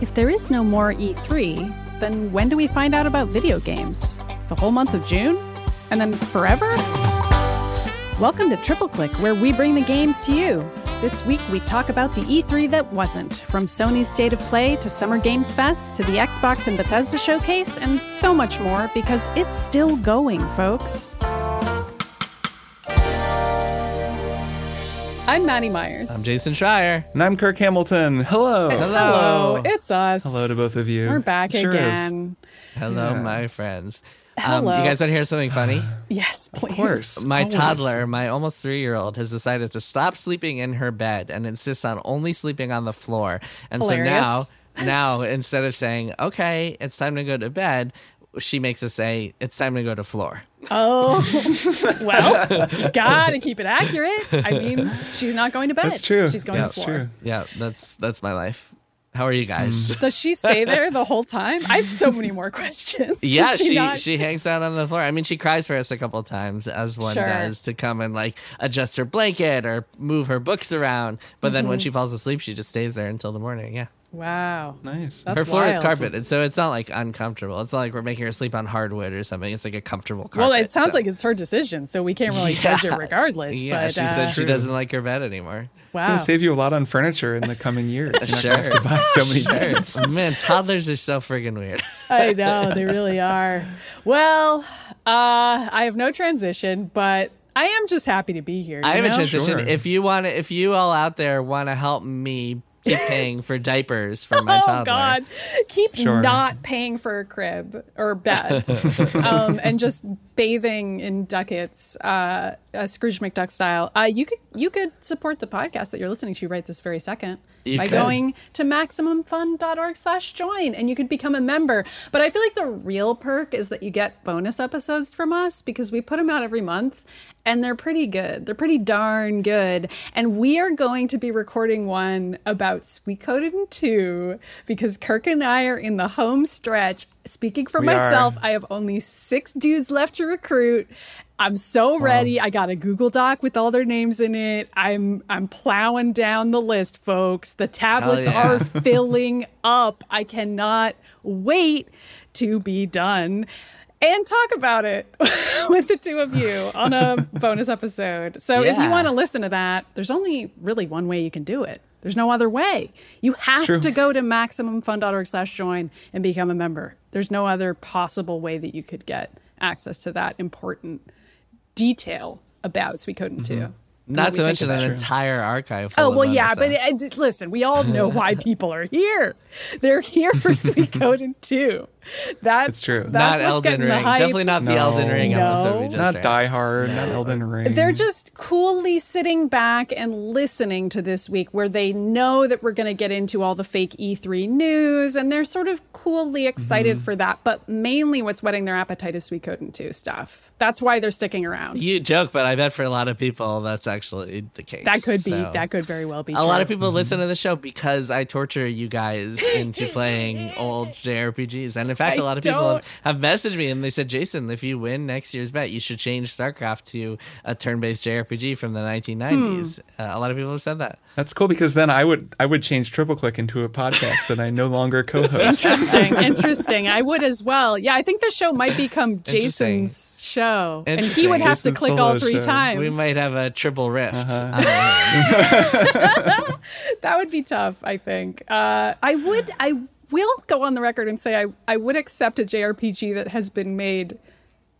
If there is no more E3, then when do we find out about video games? The whole month of June? And then forever? Welcome to Triple Click, where we bring the games to you. This week we talk about the E3 that wasn't, from Sony's State of Play to Summer Games Fest to the Xbox and Bethesda showcase, and so much more because it's still going, folks. I'm Maddy Myers. I'm Jason Schreier. And I'm Kirk Hamilton. Hello. Hello, it's us. Hello to both of you. We're back Sure is. again. Hello, Yeah. my friends. Hello. Um, you guys want to hear something funny? Yes, please. Of course. My Always. toddler, my almost three year old, has decided to stop sleeping in her bed and insists on only sleeping on the floor. And so now, now instead of saying, okay, it's time to go to bed, she makes us say, it's time to go to floor. Oh, well, gotta keep it accurate. I mean, she's not going to bed. That's true. She's going Yeah, to that's floor. true. Yeah, that's that's my life. How are you guys? Mm. Does she stay there the whole time? I have so many more questions. Yeah, Does she not- she hangs out on the floor. I mean, she cries for us a couple times, as one Sure. does, to come and like adjust her blanket or move her books around. But then when Mm-hmm. she falls asleep, she just stays there until the morning. Yeah, Wow. Nice. That's her floor is wild. carpeted, so it's not like uncomfortable. It's not like we're making her sleep on hardwood or something. It's like a comfortable carpet. Well, it sounds so- like it's her decision, so we can't really Yeah. judge it regardless. yeah. but she uh, said she doesn't like her bed anymore. It's wow. going to save you a lot on furniture in the coming years. You're not Sure. going to have to buy so many beds. Man, toddlers are so friggin' weird. I know they really are. Well, uh, I have no transition, but I am just happy to be here. I you have a transition. Sure. If you want to, if you all out there want to help me keep paying for diapers for my oh toddler, God! Keep Sure. not paying for a crib or bed, um, and just bathing in ducats, uh, uh, Scrooge McDuck style. Uh, you could you could support the podcast that you're listening to right this very second You by could. going to maximumfun.org/join, and you could become a member. But I feel like the real perk is that you get bonus episodes from us because we put them out every month, and they're pretty good. They're pretty darn good. And we are going to be recording one about Suikoden 2 because Kirk and I are in the home stretch. Speaking for We are. myself, I have only six dudes left to recruit. I'm so ready. I got a Google Doc with all their names in it. I'm I'm plowing down the list, folks. The tablets yeah. are filling up. I cannot wait to be done and talk about it with the two of you on a bonus episode. So if you want to listen to that, there's only really one way you can do it. There's no other way. You have to go to maximumfun.org slash join and become a member. There's no other possible way that you could get access to that important detail about Suikoden 2. Mm-hmm. Not we to mention an it. entire archive. Oh well, yeah, but stuff. uh, listen, we all know why people are here. They're here for Suikoden Two. That's It's true. That's not Elden Ring. Definitely not the No. Elden Ring No. episode we just Not ran. Die Hard, not Elden Ring. They're just coolly sitting back and listening to this week where they know that we're going to get into all the fake E3 news and they're sort of coolly excited Mm-hmm. for that. But mainly what's whetting their appetite is Suikoden 2 stuff. That's why they're sticking around. You joke, but I bet for a lot of people that's actually the case. that could be, So- that could very well be A lot of people listen to the show because I torture you guys into playing old JRPGs. And in fact, I a lot of people have, have messaged me and they said, Jason, if you win next year's bet, you should change StarCraft to a turn based JRPG from the 1990s. Hmm. Uh, a lot of people have said that. That's cool because then I would I would change Triple Click into a podcast that I no longer co-host. interesting. interesting. I would as well. Yeah, I think the show might become Jason's show, and he would have to click all three show. times. We might have a triple rift. Uh-huh. on our hands. that would be tough. I think. Uh, I would. I will go on the record and say I I would accept a JRPG that has been made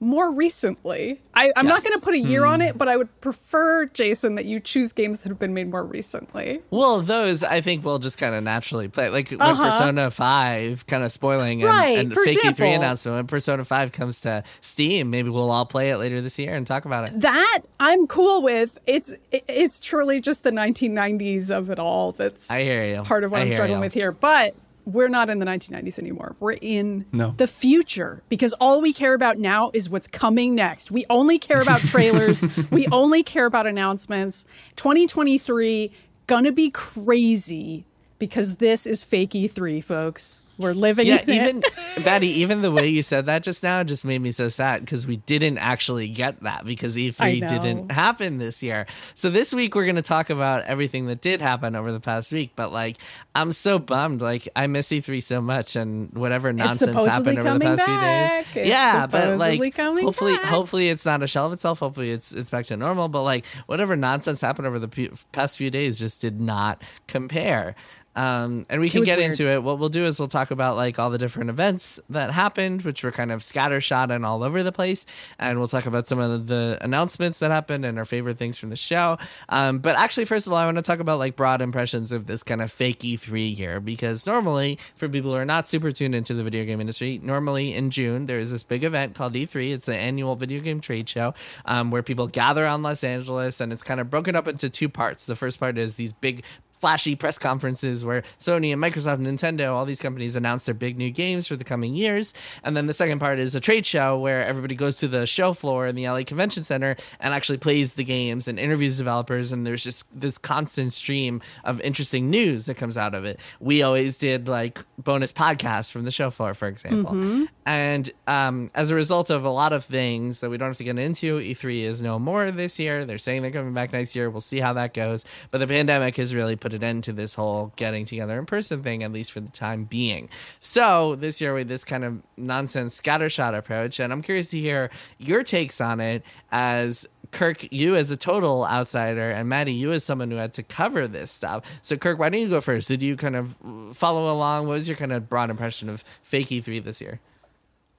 more recently. I, I'm not going to put a year Hmm. on it, but I would prefer, Jason, that you choose games that have been made more recently. Well, those I think will just kind of naturally play. Like when Uh-huh. Persona 5, kind of spoiling and, Right, and Fake example. E3 announcement, when Persona 5 comes to Steam, maybe we'll all play it later this year and talk about it. That I'm cool with. It's it's truly just the 1990s of it all. That's I hear you. Part of what I am struggling you. with here, but. We're not in the 1990s anymore. We're in No. the future because all we care about now is what's coming next. We only care about trailers. we only care about announcements. 2023 gonna be crazy because this is fake E3, folks. We're living Yeah, even. Batty, even the way you said that just now just made me so sad because we didn't actually get that because I E3 didn't happen this year. So this week we're going to talk about everything that did happen over the past week. But like, I'm so bummed. Like, I miss E3 so much, and whatever nonsense happened over the past back. few days. It's yeah, but like, hopefully, back. hopefully it's not a shell of itself. Hopefully it's it's back to normal. But like, whatever nonsense happened over the pe- past few days just did not compare. Um, and we can get weird. into it. What we'll do is we'll talk about like all the different events that happened, which were kind of scattershot and all over the place, and we'll talk about some of the announcements that happened and our favorite things from the show. Um, but actually, first of all, I want to talk about like broad impressions of this kind of fake E3 here, because normally for people who are not super tuned into the video game industry, normally in June there is this big event called E3. It's the annual video game trade show um, where people gather on Los Angeles, and it's kind of broken up into two parts. The first part is these big flashy press conferences where Sony and Microsoft and Nintendo, all these companies announce their big new games for the coming years. And then the second part is a trade show where everybody goes to the show floor in the LA Convention Center and actually plays the games and interviews developers. And there's just this constant stream of interesting news that comes out of it. We always did like bonus podcasts from the show floor, for example. And um, as a result of a lot of things that we don't have to get into, E3 is no more this year. They're saying they're coming back next year. We'll see how that goes. But the pandemic has really put an end to this whole getting together in person thing, at least for the time being. So this year, with this kind of nonsense scattershot approach, and I'm curious to hear your takes on it as Kirk, you as a total outsider, and Maddy, you as someone who had to cover this stuff. So, Kirk, why don't you go first? Did you kind of follow along? What was your kind of broad impression of fake E3 this year?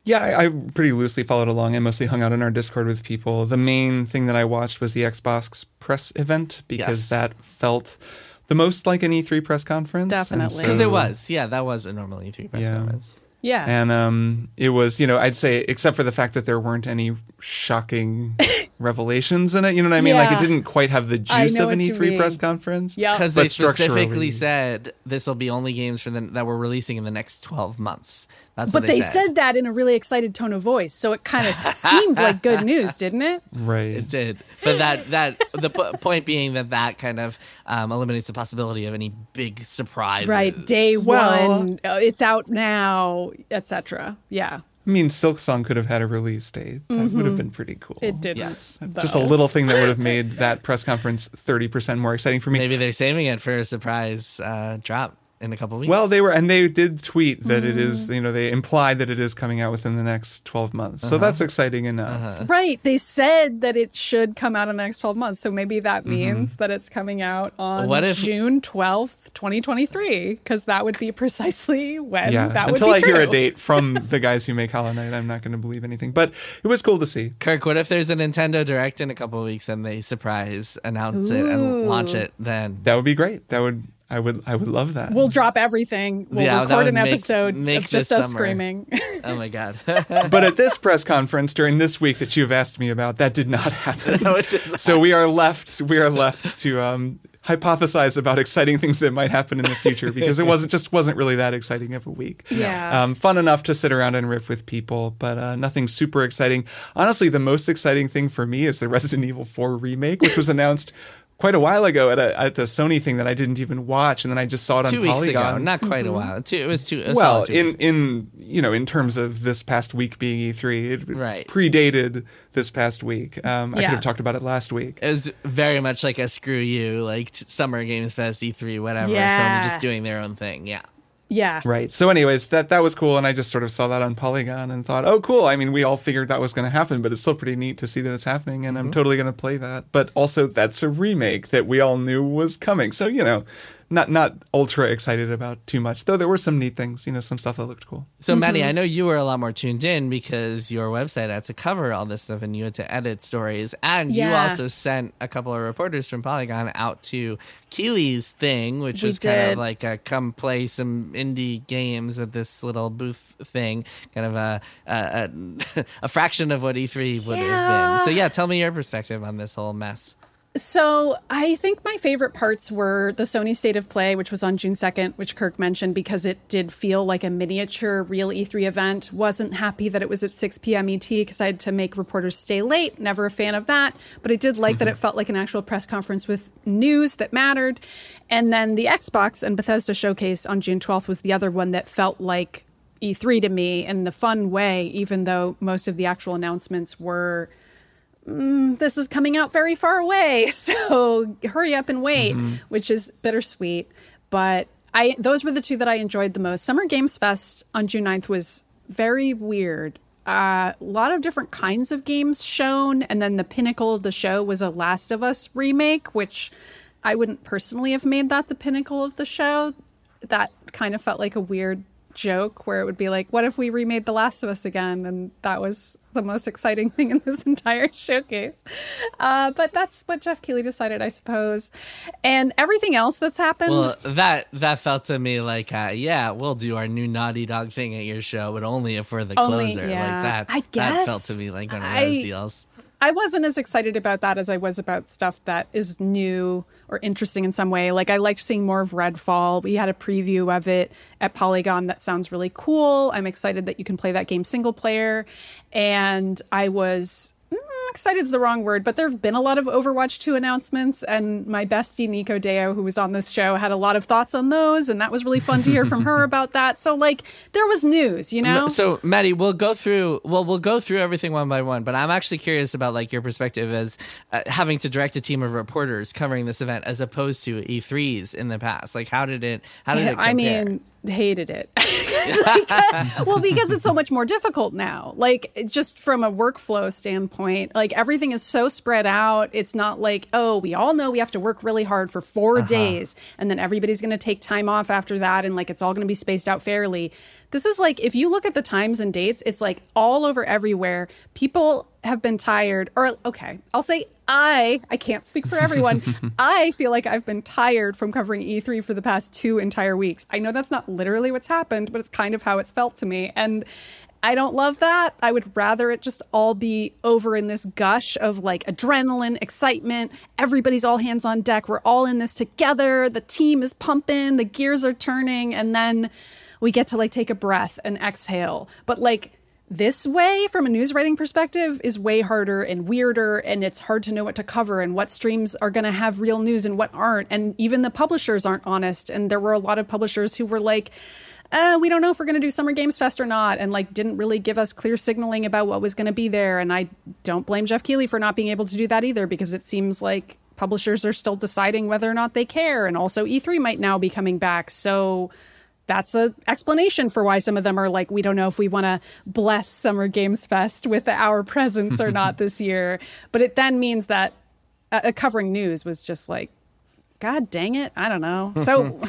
Yeah, I, I pretty loosely followed along. I mostly hung out in our Discord with people. The main thing that I watched was the Xbox press event because Yes. that felt the most like an E3 press conference. Definitely. Because so- it was, yeah, that was a normal E3 press Yeah. conference. Yeah. And um, it was, you know, I'd say, except for the fact that there weren't any shocking revelations in it. You know what I mean? Like it didn't quite have the juice of an E3 press conference. Yeah. Because they specifically said this will be only games for the, that we're releasing in the next 12 months. That's but what they, they said that in a really excited tone of voice, so it kind of seemed like good news, didn't it? Right. It did, but that that the po- point being that that kind of um, eliminates the possibility of any big surprises. Right, day Well- one, uh, it's out now, etc. Yeah, I mean, Silksong could have had a release date. That would have been pretty cool. Mm-hmm. it didn't. Yes. Just a little thing that would have made that press conference 30% more exciting for me. Maybe they're saving it for a surprise uh, drop in a couple weeks. Well, they were, and they did tweet that it is, Mm. you know, they implied that it is coming out within the next 12 months. Uh-huh. So that's exciting enough. Right. They said that it should come out in the next 12 months. So maybe that means that it's coming out on What if- June 12th, 2023, because that would be precisely when Yeah. that would Until be I hear a date from the guys who make Hollow Knight, I'm not going to believe anything. But it was cool to see. Kirk, what if there's a Nintendo Direct in a couple weeks and they surprise announce it and launch Ooh. it then? That would be great. That would, I would, I would love that. We'll drop everything. We'll Yeah, record an make- episode make of just this us summer. screaming. Oh my god! but at this press conference during this week that you've asked me about, that did not happen. No, it did not. So we are left, we are left to um, hypothesize about exciting things that might happen in the future because it wasn't just wasn't really that exciting of a week. Yeah. Um, fun enough to sit around and riff with people, but uh, nothing super exciting. Honestly, the most exciting thing for me is the Resident Evil 4 remake, which was announced quite a while ago at, a, at the Sony thing that I didn't even watch, and then I just saw it on weeks Polygon. ago, not quite a while. Two, it was two. a well, two in weeks. in you know, in terms of this past week being E3, it Right. predated this past week. Um, I Yeah. could have talked about it last week. it was very much like a screw you, like t- Summer Games Fest, E3, whatever. Yeah. Sony just doing their own thing. Yeah. Yeah. Right. So, anyways, that that was cool, and I just sort of saw that on Polygon and thought, oh, cool. I mean, we all figured that was going to happen, but it's still pretty neat to see that it's happening, and I'm mm-hmm. totally going to play that. But also, that's a remake that we all knew was coming, so you know, not not ultra excited about too much. Though there were some neat things, you know, some stuff that looked cool. So, Mm-hmm. Maddy, I know you were a lot more tuned in because your website had to cover all this stuff and you had to edit stories. And you also sent a couple of reporters from Polygon out to Keighley's thing, which We was kind of like a come play some indie games at this little booth thing, kind of a a, a, a fraction of what E3 would have been. So, yeah, tell me your perspective on this whole mess. So I think my favorite parts were the Sony State of Play, which was on June 2nd, which Kirk mentioned because it did feel like a miniature real E3 event. Wasn't happy that it was at 6 p.m. ET because I had to make reporters stay late. Never a fan of that. But I did like mm-hmm. that it felt like an actual press conference with news that mattered. And then the Xbox and Bethesda showcase on June 12th was the other one that felt like E3 to me in the fun way, even though most of the actual announcements were mm, this is coming out very far away, so hurry up and wait, mm-hmm. which is bittersweet. But I those were the two that I enjoyed the most. Summer Games Fest on June 9th was very weird. Uh, a lot of different kinds of games shown, and then the pinnacle of the show was a Last of Us remake, which I wouldn't personally have made that the pinnacle of the show. That kind of felt like a weird joke where it would be like, what if we remade The Last of Us again? And that was the most exciting thing in this entire showcase. Uh, but that's what Jeff Keighley decided, I suppose. And everything else that's happened. Well, that that felt to me like, uh, yeah, we'll do our new Naughty Dog thing at your show, but only if we're the only, closer. Yeah. Like that. I guess. That felt to me like one of those I, deals. I wasn't as excited about that as I was about stuff that is new or interesting in some way. Like I liked seeing more of Redfall. We had a preview of it at Polygon that sounds really cool. I'm excited that you can play that game single player. And I was mm, excited is the wrong word, but there have been a lot of Overwatch 2 announcements, and my bestie Nico Deyo, who was on this show, had a lot of thoughts on those, and that was really fun to hear from her about that. So, like, there was news, you know. So, Maddy, we'll go through. Well, we'll go through everything one by one, but I'm actually curious about like your perspective as uh, having to direct a team of reporters covering this event as opposed to E3s in the past. Like, how did it? How did it? Compare? I mean hated it. like, well, because it's so much more difficult now. Like just from a workflow standpoint, like everything is so spread out. It's not like, oh, we all know we have to work really hard for 4 uh-huh. days and then everybody's going to take time off after that and like it's all going to be spaced out fairly. This is like if you look at the times and dates, it's like all over everywhere. People have been tired or okay, I'll say I, I can't speak for everyone. I feel like I've been tired from covering E3 for the past two entire weeks. I know that's not literally what's happened, but it's kind of how it's felt to me. And I don't love that. I would rather it just all be over in this gush of like adrenaline, excitement. Everybody's all hands on deck. We're all in this together. The team is pumping, the gears are turning, and then we get to like take a breath and exhale. But like, this way from a news writing perspective is way harder and weirder and it's hard to know what to cover and what streams are going to have real news and what aren't and even the publishers aren't honest and there were a lot of publishers who were like uh, we don't know if we're going to do summer games fest or not and like didn't really give us clear signaling about what was going to be there and i don't blame Jeff keighley for not being able to do that either because it seems like publishers are still deciding whether or not they care and also e3 might now be coming back so that's an explanation for why some of them are like, we don't know if we want to bless Summer Games Fest with our presence or not this year. But it then means that uh, covering news was just like, God dang it, I don't know. So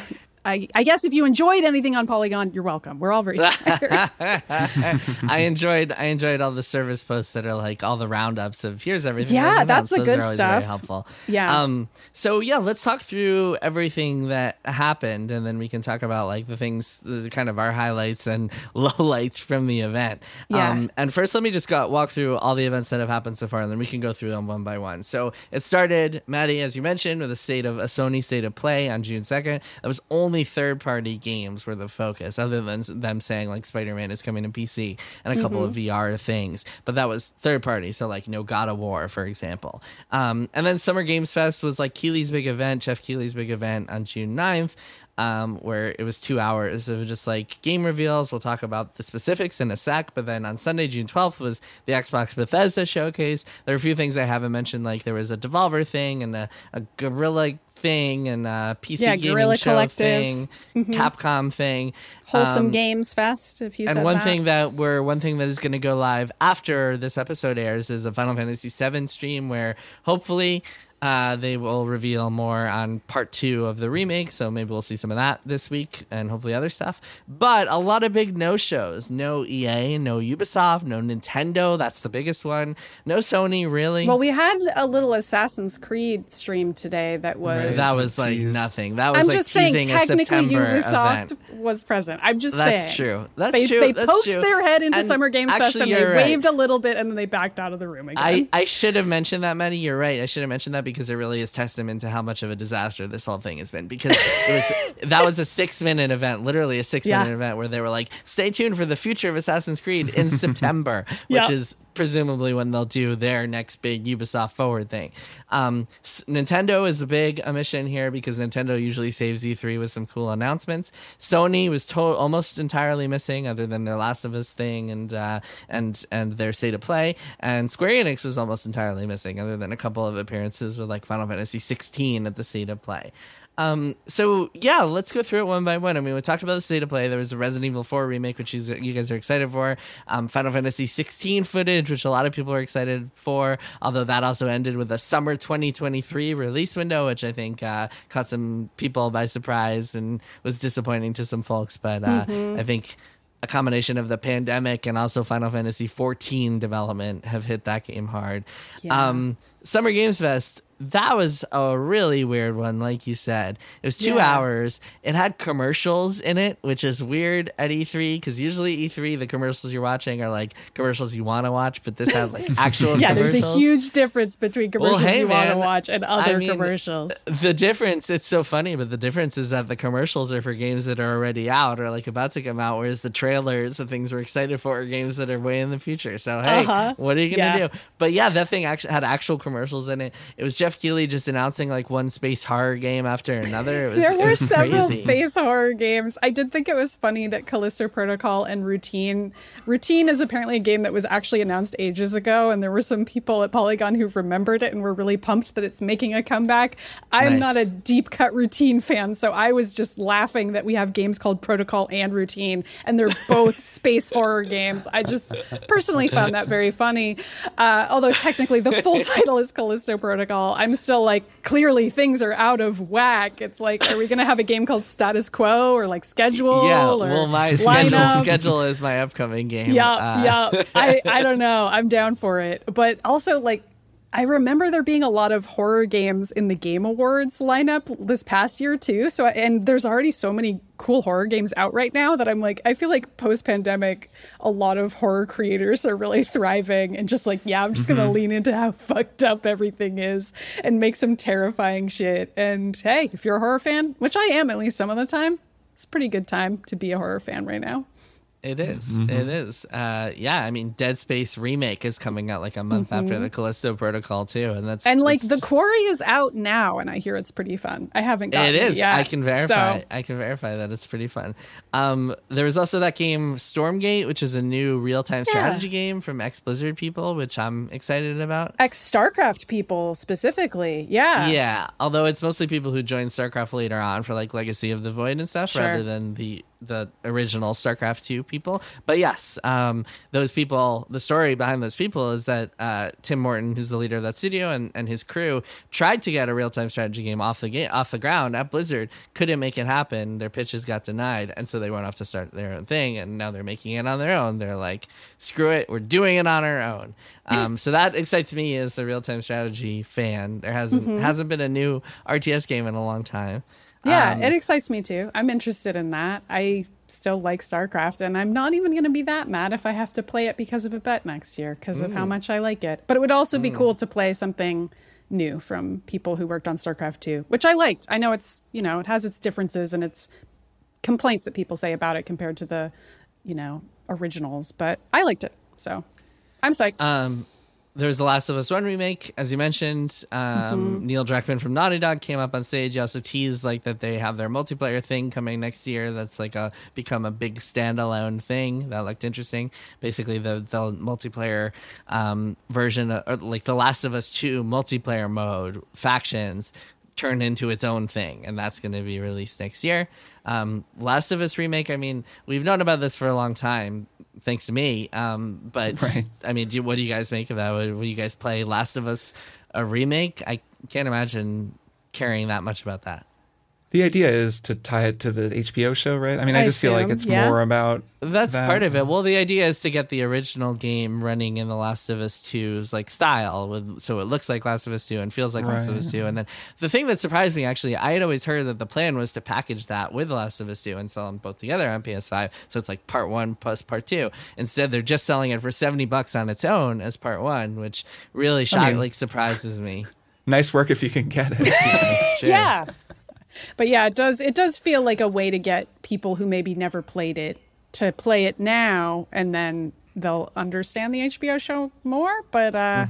I, I, guess if you enjoyed anything on Polygon, you're welcome. We're all very tired. I enjoyed I enjoyed all the service posts that are like all the roundups of here's everything. Yeah, that's the Those good are stuff. Very helpful. Yeah. Um. So yeah, let's talk through everything that happened, and then we can talk about like the things, the, kind of our highlights and lowlights from the event. Yeah. Um. And first, let me just go, walk through all the events that have happened so far, and then we can go through them one by one. So it started, Maddy, as you mentioned, with a state of a Sony state of play on June second. That was only third party games were the focus, other than them saying like Spider Man is coming to PC and a couple mm-hmm. of VR things. But that was third party, so like no God of War, for example. Um, and then Summer Games Fest was like Keighley's big event, Jeff Keighley's big event on June 9th. Um, where it was two hours of just like game reveals. We'll talk about the specifics in a sec. But then on Sunday, June 12th, was the Xbox Bethesda showcase. There are a few things I haven't mentioned, like there was a Devolver thing and a, a Guerrilla thing and a PC yeah, gaming Guerrilla show Collective. thing, mm-hmm. Capcom thing, Wholesome um, Games Fest. If you and one that. thing that we're one thing that is going to go live after this episode airs is a Final Fantasy VII stream where hopefully uh, they will reveal more on part two of the remake, so maybe we'll see some of that this week and hopefully other stuff. But a lot of big no shows. No EA, no Ubisoft, no Nintendo. That's the biggest one. No Sony, really. Well, we had a little Assassin's Creed stream today that was. Right. That was like Jeez. nothing. That was I'm like just saying, technically Ubisoft event. was present. I'm just That's saying. true. That's they, true. They That's poked true. their head into and Summer Games Fest and they right. waved a little bit and then they backed out of the room again. I, I should have mentioned that, Maddy. You're right. I should have mentioned that because it really is testament to how much of a disaster this whole thing has been. Because it was that was a six minute event, literally a six minute Yeah. event where they were like, "Stay tuned for the future of Assassin's Creed in September," which is presumably when they'll do their next big Ubisoft forward thing. Um, Nintendo is a big omission here because Nintendo usually saves E3 with some cool announcements. Sony was to- almost entirely missing, other than their Last of Us thing and uh, and and their state of play. And Square Enix was almost entirely missing, other than a couple of appearances with like Final Fantasy 16 at the state of play. Um, so yeah, let's go through it one by one. I mean, we talked about the state of play. There was a Resident Evil 4 remake, which is, you guys are excited for. Um, Final Fantasy 16 footage, which a lot of people are excited for. Although that also ended with a summer 2023 release window, which I think uh, caught some people by surprise and was disappointing to some folks. But uh, I think a combination of the pandemic and also Final Fantasy 14 development have hit that game hard. Yeah. Um, Summer Games Fest, that was a really weird one, like you said. It was two Yeah. hours. It had commercials in it, which is weird at E3 because usually E3, the commercials you're watching are like commercials you want to watch, but this had like actual Yeah, there's a huge difference between Well, commercials hey, you want to watch and other I mean, commercials. The difference, it's so funny, but the difference is that the commercials are for games that are already out or like about to come out, whereas the trailers, the things we're excited for, are games that are way in the future. So hey, Uh-huh. what are you gonna Yeah. do? But yeah, that thing actually had actual commercials in it. It was Jeff Keighley just announcing like one space horror game after another. It was, There were several crazy. space horror games. I did think it was funny that Callisto Protocol and Routine. Routine is apparently a game that was actually announced ages ago, and there were some people at Polygon who remembered it and were really pumped that it's making a comeback. I'm Nice. not a deep cut Routine fan, so I was just laughing that we have games called Protocol and Routine, and they're both space horror games. I just personally found that very funny. Uh, although technically the full title is Callisto Protocol, I'm still like, clearly things are out of whack. It's like, are we going to have a game called Status Quo or like Schedule? Yeah, or well, my schedule, Lineup? schedule is my upcoming game. Yeah, Uh, yeah. I, I don't know. I'm down for it. But also, like, I remember there being a lot of horror games in the Game Awards lineup this past year too. So, and there's already so many cool horror games out right now that I'm like, I feel like post pandemic, a lot of horror creators are really thriving and just like, yeah, I'm just gonna mm-hmm. lean into how fucked up everything is and make some terrifying shit. And hey, if you're a horror fan, which I am at least some of the time, it's a pretty good time to be a horror fan right now. It is. It is. Uh, yeah, I mean, Dead Space remake is coming out like a month after the Callisto Protocol too, and that's Mm-hmm. And like that's the just- quarry is out now, and I hear it's pretty fun. I haven't gotten It it, is. yet. I can verify. So, I can verify that it's pretty fun. Um, there was also that game Stormgate, which is a new real-time strategy game from ex Blizzard people, which I'm excited about. ex StarCraft people specifically, yeah, Yeah, although it's mostly people who joined StarCraft later on for like Legacy of the Void and stuff, Sure. rather than the the original StarCraft two people. But yes, um, those people. The story behind those people is that uh, Tim Morten, who's the leader of that studio, and, and his crew tried to get a real time strategy game off the game off the ground at Blizzard, couldn't make it happen. Their pitches got denied, and so they went off to start their own thing, and now they're making it on their own. They're like, screw it, we're doing it on our own. Um, so that excites me as a real time strategy fan. There hasn't Mm-hmm. hasn't been a new RTS game in a long time. Yeah. Um, it excites me too. I'm interested in that. I still like StarCraft, and I'm not even going to be that mad if I have to play it because of a bet next year because of Mm. how much I like it. But it would also be cool to play something new from people who worked on StarCraft 2, which I liked. I know it's you know it has its differences and its complaints that people say about it compared to the you know originals, but I liked it. So I'm psyched. Um, there's the Last of Us One remake, as you mentioned. Um, Neil Druckmann from Naughty Dog came up on stage. He also teased like that they have their multiplayer thing coming next year. That's like a become a big standalone thing. That looked interesting. Basically, the the multiplayer um, version, of, or like the Last of Us Two multiplayer mode factions turned into its own thing, and that's going to be released next year. Um, Last of Us remake. I mean, we've known about this for a long time, thanks to me. Um, but Right. I mean, do, what do you guys make of that? Will, will you guys play Last of Us a remake? I can't imagine caring that much about that. The idea is to tie it to the HBO show, right? I mean, I, I just feel like it's yeah. more about That's that. part of it. Well, the idea is to get the original game running in the Last of Us 2's like style, with so it looks like Last of Us 2 and feels like Last of Us 2. And then the thing that surprised me actually, I had always heard that the plan was to package that with Last of Us 2 and sell them both together on PS5. So it's like part one plus part two. Instead, they're just selling it for seventy bucks on its own as part one, which really shock mean- like surprises me. nice work if you can get it. It's true. Yeah. But yeah, it does it does feel like a way to get people who maybe never played it to play it now and then they'll understand the HBO show more, but uh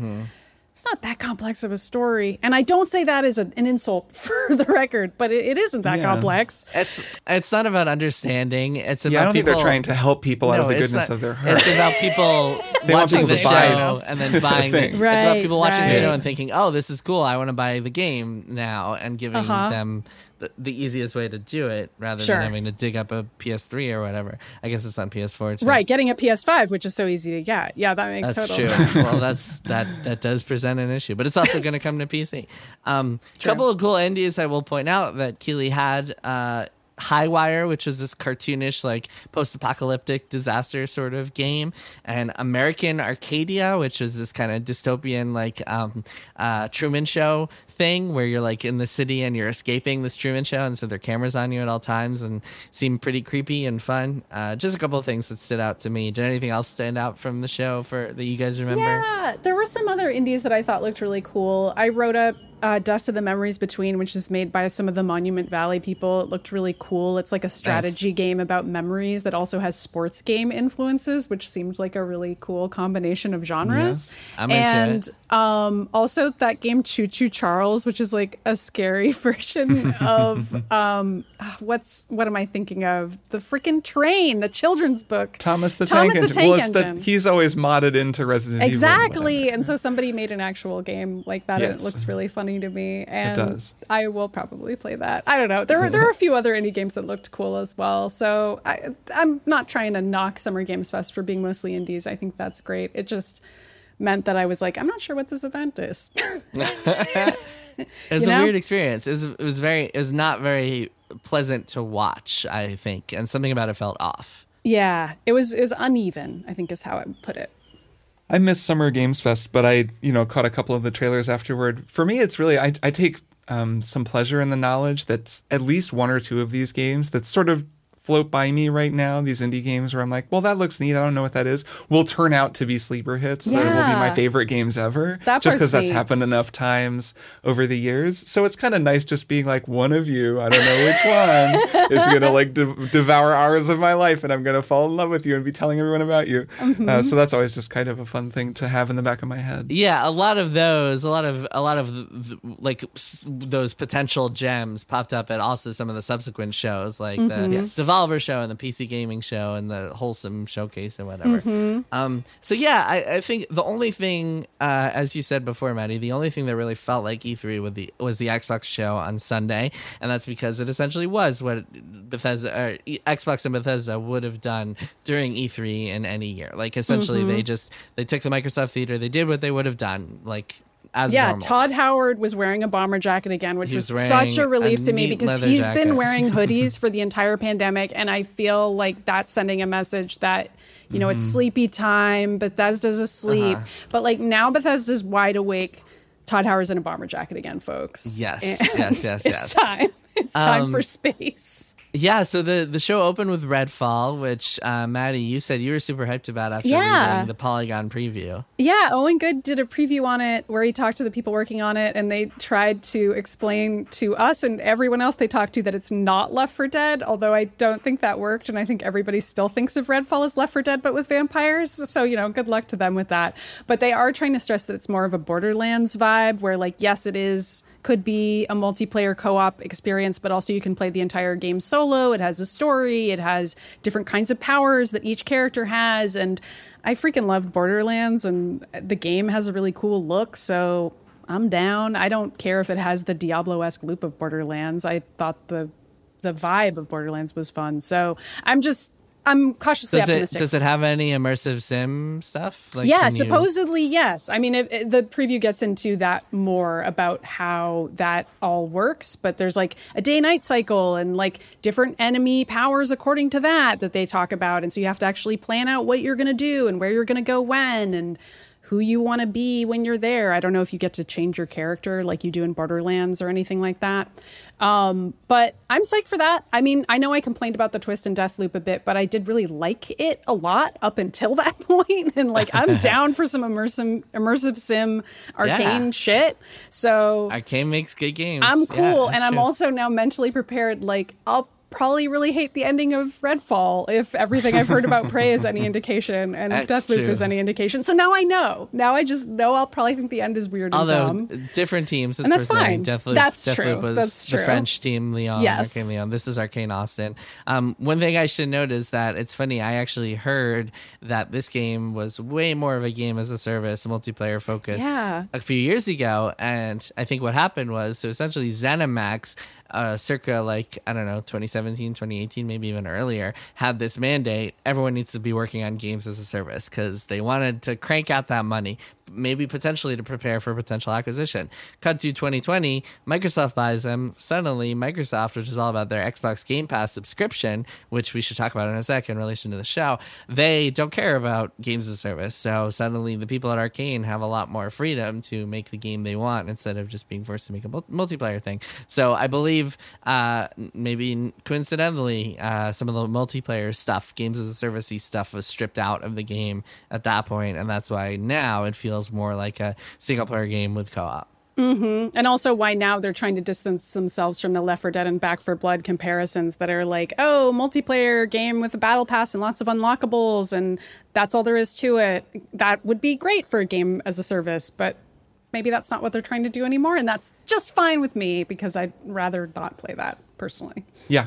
it's not that complex of a story. And I don't say that as a, an insult for the record, but it, it isn't that Yeah. complex. It's it's not about understanding. It's about yeah, I don't think people they're trying to help people out of the goodness not- of their heart. It's about people watching people the show it. and then buying. the, thing. it's about people watching the show and thinking, "Oh, this is cool. I want to buy the game now," and giving Uh-huh. them the, the easiest way to do it rather Sure. than having to dig up a PS3 or whatever. I guess it's on PS4 too. Right, getting a PS5, which is so easy to get. Yeah, that makes That's total true. sense. well, that's that that does present an issue, but it's also going to come to PC. Um, couple of cool indies I will point out that Keighley had. Uh, Highwire, which is this cartoonish, like post-apocalyptic disaster sort of game, and American Arcadia, which is this kind of dystopian, like um, uh, Truman Show thing, where you're like in the city and you're escaping this Truman Show, and so their cameras on you at all times, and seem pretty creepy and fun. Uh, just a couple of things that stood out to me. Did anything else stand out from the show for that you guys remember? Yeah, there were some other indies that I thought looked really cool. I wrote up uh, Desta: The Memories Between, which is made by some of the Monument Valley people. It looked really cool. It's like a strategy game about memories that also has sports game influences, which seemed like a really cool combination of genres. Yes, I'm into and um, also that game Choo Choo Charles, which is like a scary version of um, what's what am I thinking of? The freaking train, the children's book. Thomas the Thomas Tank the Engine. Tank well, it's Engine. the, he's always modded into Resident Evil. Exactly. And so somebody made an actual game like that. and It looks really funny to me. And does. I will probably play that. I don't know. There were there are a few other indie games that looked cool as well. So I I'm not trying to knock Summer Games Fest for being mostly indies. I think that's great. It just meant that I was like, I'm not sure what this event is. It was You a weird experience. It was it was very it was not very pleasant to watch, I think, and something about it felt off. yeah. It was it was uneven, I think is how I would put it. I miss Summer Games Fest, but I, you know, caught a couple of the trailers afterward. For me, it's really I, I take um, some pleasure in the knowledge that at least one or two of these games that sort of float by me right now. These indie games where I'm like, well, that looks neat. I don't know what that is. Will turn out to be sleeper hits. That will be my favorite games ever. That just because that's happened enough times over the years. So it's kind of nice just being like one of you. I don't know which one. it's gonna like de- devour hours of my life, and I'm gonna fall in love with you and be telling everyone about you. Mm-hmm. Uh, so that's always just kind of a fun thing to have in the back of my head. Yeah, a lot of those, a lot of a lot of the, the, like s- those potential gems popped up at also some of the subsequent shows, like the Devolver show and the PC Gaming show and the Wholesome Showcase and whatever. Um, so yeah, I, I think the only thing, uh, as you said before, Maddy, the only thing that really felt like E3 with the was the Xbox show on Sunday, and that's because it essentially was what Bethesda, or Xbox and Bethesda would have done during E3 in any year. Like essentially, they just they took the Microsoft Theater, they did what they would have done, like as Yeah, normal. Todd Howard was wearing a bomber jacket again, which He was, was such a relief a to me because he's jacket. been wearing hoodies for the entire pandemic, and I feel like that's sending a message that you know it's Mm-hmm. sleepy time. Bethesda's asleep, Uh-huh. but like now Bethesda's wide awake. Todd Howard's in a bomber jacket again, folks. Yes, And yes, yes, It's time. It's time Um, for space. Yeah, so the the show opened with Redfall, which uh, Maddy, you said you were super hyped about after Yeah. reading the Polygon preview. Yeah, Owen Good did a preview on it where he talked to the people working on it, and they tried to explain to us and everyone else they talked to that it's not Left 4 Dead. Although I don't think that worked, and I think everybody still thinks of Redfall as Left 4 Dead, but with vampires. So you know, good luck to them with that. But they are trying to stress that it's more of a Borderlands vibe, where like yes, it is could be a multiplayer co-op experience, but also you can play the entire game solo. It has a story. It has different kinds of powers that each character has, and I freaking loved Borderlands, and the game has a really cool look. So I'm down. I don't care if it has the Diablo-esque loop of Borderlands. I thought the the vibe of Borderlands was fun. So I'm just I'm cautiously Does it optimistic. does it have any immersive sim stuff? Like, yeah, you- supposedly yes. I mean, it, it- the preview gets into that more about how that all works, but there's like a day-night cycle and like different enemy powers according to that that they talk about, and so you have to actually plan out what you're going to do and where you're going to go when and who you want to be when you're there. I don't know if you get to change your character like you do in Borderlands or anything like that. Um, but I'm psyched for that. I mean, I know I complained about the twist and Deathloop a bit, but I did really like it a lot up until that point. and like, I'm down for some immersive, immersive sim arcane Yeah. shit. So Arcane makes good games. I'm cool, that's and I'm true. also now mentally prepared. Like I'll probably really hate the ending of Redfall if everything I've heard about Prey is any indication, and if Deathloop true. is any indication. So now I know. Now I just know I'll probably think the end is weird and Although dumb. different teams, And that's fine. Deathloop, That's Deathloop true. was That's the true. French team, Lyon, Yes. Arcane Lyon. This is Arcane Austin. Um, one thing I should note is that it's funny. I actually heard that this game was way more of a game as a service, multiplayer focus, Yeah. a few years ago. And I think what happened was so essentially ZeniMax. Uh, circa like I don't know 2017 2018 maybe even earlier had this mandate everyone needs to be working on games as a service because they wanted to crank out that money maybe potentially to prepare for potential acquisition. Cut to 2020, Microsoft buys them. Suddenly, Microsoft, which is all about their Xbox Game Pass subscription, which we should talk about in a second in relation to the show, they don't care about games as a service. So suddenly, the people at Arcane have a lot more freedom to make the game they want instead of just being forced to make a multiplayer thing. So I believe, uh, maybe coincidentally, uh, some of the multiplayer stuff, games as a service stuff, was stripped out of the game at that point, and that's why now it feels more like a single player game with co-op. Mm-hmm. And also why now they're trying to distance themselves from the Left 4 Dead and Back 4 Blood comparisons that are like, oh, multiplayer game with a battle pass and lots of unlockables, and that's all there is to it. That would be great for a game as a service, but maybe that's not what they're trying to do anymore, and that's just fine with me because I'd rather not play that personally. Yeah,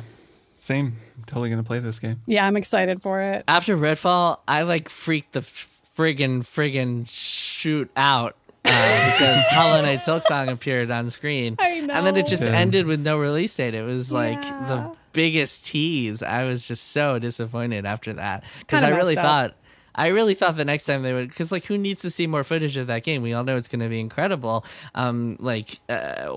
same. I'm totally gonna play this game. Yeah, I'm excited for it. After Redfall, I like freaked the friggin' friggin' shoot out. Uh, because Hollow Knight Silksong appeared on screen, and then it just know. ended with no release date. It was like Yeah. the biggest tease. I was just so disappointed after that because I really up. thought I really thought the next time they would, because like who needs to see more footage of that game? We all know it's going to be incredible. Um, like uh,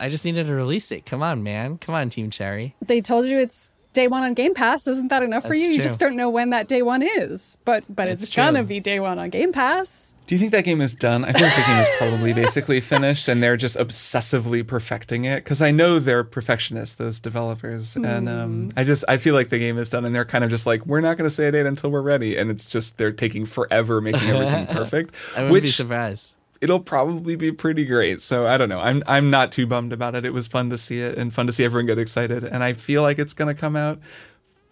I just needed a release date. Come on, man. Come on, Team Cherry. They told you it's day one on Game Pass. Isn't that enough for That's you? You true. just don't know when that day one is. But but it's, It's gonna be day one on Game Pass. Do you think that game is done? I feel like the game is probably basically finished, and they're just obsessively perfecting it. Because I know they're perfectionists, those developers, and um, I just I feel like the game is done, and they're kind of just like, we're not going to say a date until we're ready, and it's just they're taking forever making everything perfect. I wouldn't be surprised. It'll probably be pretty great. So I don't know. I'm I'm not too bummed about it. It was fun to see it and fun to see everyone get excited, and I feel like it's to come out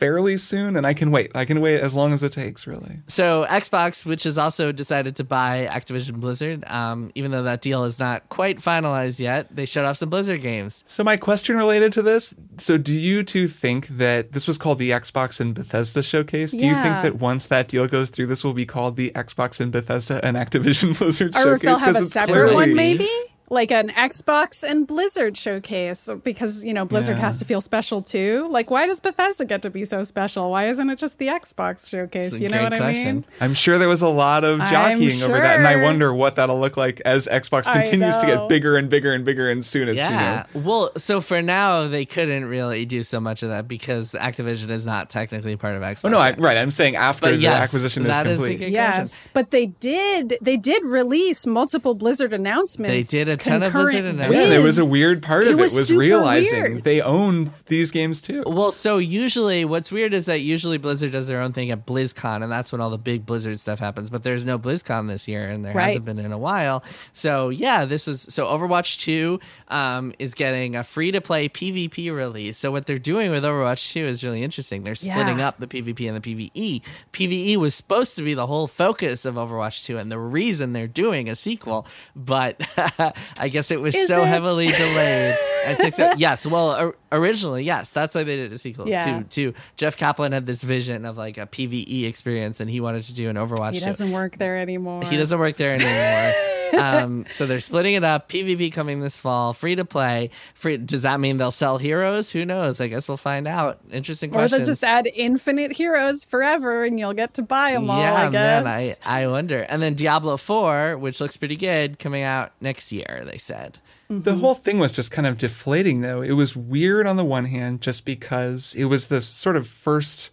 fairly soon, and I can wait. I can wait as long as it takes, really. So Xbox, which has also decided to buy Activision Blizzard, um, even though that deal is not quite finalized yet, they shut off some Blizzard games. So my question related to this, so do you two think that this was called the Xbox and Bethesda showcase? Do you think that once that deal goes through, this will be called the Xbox and Bethesda and Activision Blizzard Or if showcase? they'll have a 'Cause it's separate clearly- one, maybe like an Xbox and Blizzard showcase, because you know Blizzard Yeah. has to feel special too. Like, why does Bethesda get to be so special? Why isn't it just the Xbox showcase? You know great what I mean? I'm sure there was a lot of I'm jockeying over that, and I wonder what that'll look like as Xbox continues to get bigger and bigger and bigger, and soon it's Yeah. you know. Well, so for now, they couldn't really do so much of that because Activision is not technically part of Xbox. Oh no, I, right. I'm saying after But the acquisition is that is complete. the good Yes, question. but they did. They did release multiple Blizzard announcements. They did a ton of concurrent Blizzard announcements. yeah, there was a weird part It of it was was realizing weird. they own these games too. Well, so usually what's weird is that usually Blizzard does their own thing at BlizzCon, and that's when all the big Blizzard stuff happens. But there's no BlizzCon this year, and there Right. hasn't been in a while. So yeah, this is so Overwatch Two um, is getting a free to play PvP release. So what they're doing with Overwatch Two is really interesting. They're splitting Yeah. up the PvP and the PvE. PvE was supposed to be the whole focus of Overwatch Two, and the reason they're doing a sequel, but I guess it was Is so it? heavily delayed. and takes a- yes, well, or, originally, yes, that's why they did a sequel Yeah. too. Too, Jeff Kaplan had this vision of like a PVE experience, and he wanted to do an Overwatch. He doesn't work there anymore. He doesn't work there anymore. um, so they're splitting it up. PvP coming this fall, free to play. Free. Does that mean they'll sell heroes? Who knows? I guess we'll find out. Interesting Or they'll just add infinite heroes forever, and you'll get to buy them all. yeah, I guess. man, I I wonder. And then Diablo Four, which looks pretty good, coming out next year. They said. The whole thing was just kind of deflating, though. It was weird on the one hand, just because it was the sort of first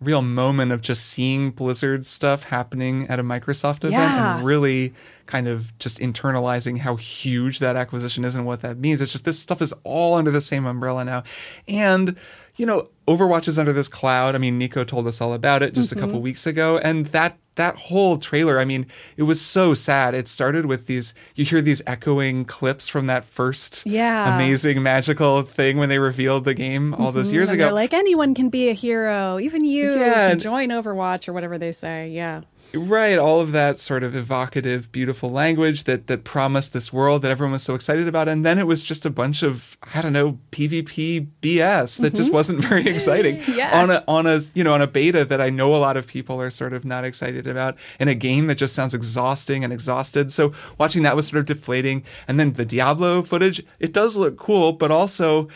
real moment of just seeing Blizzard stuff happening at a Microsoft event Yeah. and really kind of just internalizing how huge that acquisition is and what that means. It's just this stuff is all under the same umbrella now. And, you know, Overwatch is under this cloud. I mean, Nico told us all about it just a couple mm-hmm. weeks ago. And that that whole trailer, I mean, it was so sad. It started with these you hear these echoing clips from that first Yeah. amazing magical thing when they revealed the game all those mm-hmm. years and ago. like, anyone can be a hero, even you Yeah, can join Overwatch or whatever they say. Yeah. Right, all of that sort of evocative, beautiful language that that promised this world that everyone was so excited about, and then it was just a bunch of I don't know PvP BS that just wasn't very exciting Mm-hmm. Yeah. on a on a you know on a beta that I know a lot of people are sort of not excited about, in a game that just sounds exhausting and exhausted. So watching that was sort of deflating, and then the Diablo footage, it does look cool, but also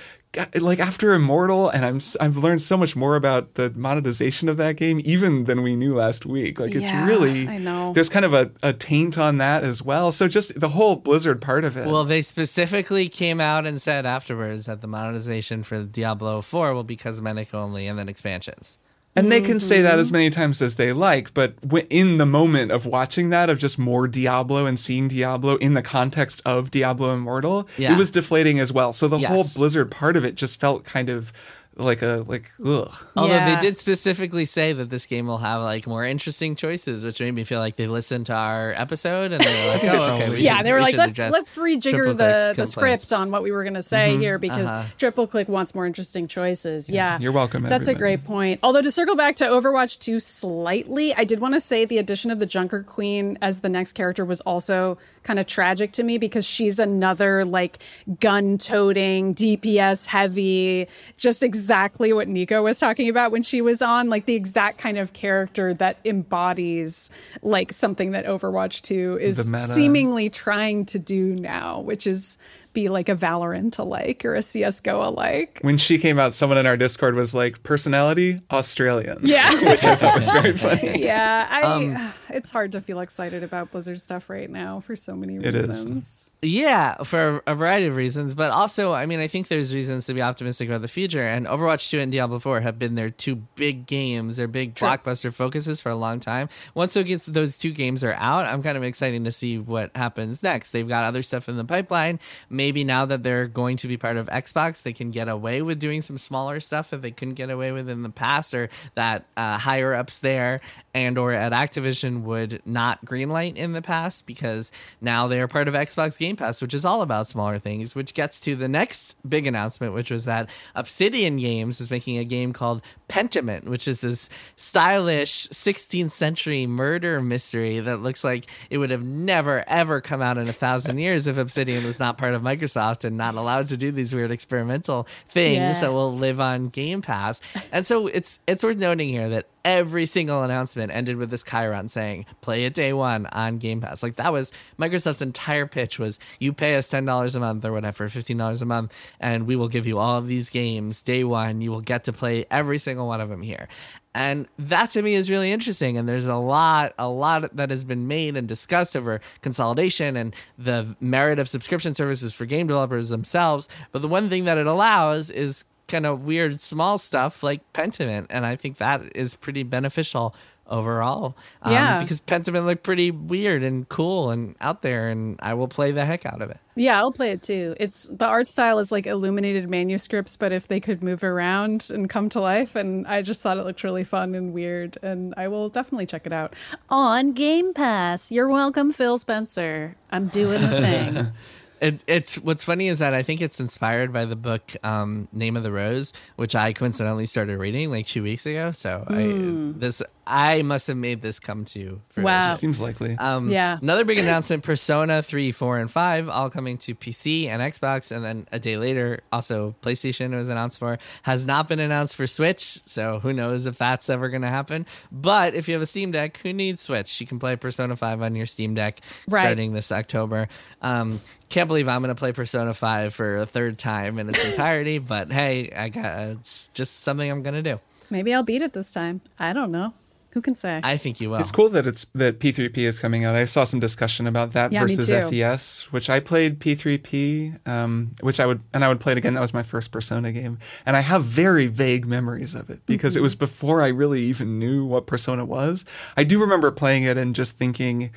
like after Immortal, and I'm s- I've learned so much more about the monetization of that game even than we knew last week. Like it's Yeah, really I know. there's kind of a, a taint on that as well. So just the whole Blizzard part of it. Well, they specifically came out and said afterwards that the monetization for Diablo 4 will be cosmetic only and then expansions. And they can say Mm-hmm. that as many times as they like, but in the moment of watching that, of just more Diablo and seeing Diablo in the context of Diablo Immortal, Yeah. it was deflating as well. So the whole Blizzard part of it just felt kind of like a like ugh. Although Yeah. they did specifically say that this game will have like more interesting choices, which made me feel like they listened to our episode and they were like, "Oh, okay." we yeah, should- they were we like, let's let's rejigger the the script on what we were going to say here because uh-huh. Triple Click wants more interesting choices. Yeah, You're welcome, That's a great point. Although to circle back to Overwatch 2 slightly, I did want to say the addition of the Junker Queen as the next character was also kind of tragic to me because she's another like gun toting, DPS heavy, just exactly what Nico was talking about when she was on, like the exact kind of character that embodies like something that Overwatch 2 is seemingly trying to do now, which is be like a Valorant alike or a CSGO alike. When she came out, someone in our Discord was like, "Personality Australian." Yeah. which I thought was very funny. Yeah, I Um, it's hard to feel excited about Blizzard stuff right now for so many It is. reasons. Yeah, for a variety of reasons, but also, I mean, I think there's reasons to be optimistic about the future. And Overwatch 2 and Diablo 4 have been their two big games, their big blockbuster focuses for a long time. Once those gets- those two games are out, I'm kind of excited to see what happens next. They've got other stuff in the pipeline. Maybe now that they're going to be part of Xbox, they can get away with doing some smaller stuff that they couldn't get away with in the past, or that uh, higher ups there and or at Activision would not greenlight in the past because now they are part of Xbox Game Pass, which is all about smaller things, which gets to the next big announcement, which was that Obsidian Games is making a game called Pentiment, which is this stylish 16th century murder mystery that looks like it would have never ever come out in a thousand years if Obsidian was not part of Microsoft and not allowed to do these weird experimental things Yeah. that will live on Game Pass. And so it's it's worth noting here that every single announcement ended with this chyron saying, play it day one on Game Pass. Like that was Microsoft's entire pitch was you pay us ten dollars a month or whatever, fifteen dollars a month, and we will give you all of these games day one. You will get to play every single one of them here. And that to me is really interesting. And there's a lot, a lot that has been made and discussed over consolidation and the merit of subscription services for game developers themselves. But the one thing that it allows is kind of weird small stuff like Pentiment, and I think that is pretty beneficial overall. Um, Yeah. because Pentiment looked pretty weird and cool and out there, and I will play the heck out of it. Yeah, I'll play it too. It's the art style is like illuminated manuscripts, but if they could move around and come to life, and I just thought it looked really fun and weird, and I will definitely check it out on Game Pass. You're welcome, Phil Spencer. I'm doing the thing. It, it's what's funny is that I think it's inspired by the book um, Name of the Rose, which I coincidentally started reading like two weeks ago. So I this I must have made this come to fruition. Wow. Seems likely. Um, Yeah. Another big announcement: Persona three, four, and five all coming to PC and Xbox, and then a day later, also PlayStation was announced for. Has not been announced for Switch, so who knows if that's ever going to happen. But if you have a Steam Deck, who needs Switch? You can play Persona five on your Steam Deck Right. starting this October. Um, can't believe I'm going to play Persona five for a third time in its entirety, but hey, I got it's just something I'm going to do. Maybe I'll beat it this time. I don't know. Who can say? I think you will. It's cool that it's that P3P is coming out. I saw some discussion about that Yeah, versus. FES, which I played P3P, um, which I would and I would play it again. That was my first Persona game, and I have very vague memories of it because Mm-hmm. it was before I really even knew what Persona was. I do remember playing it and just thinking.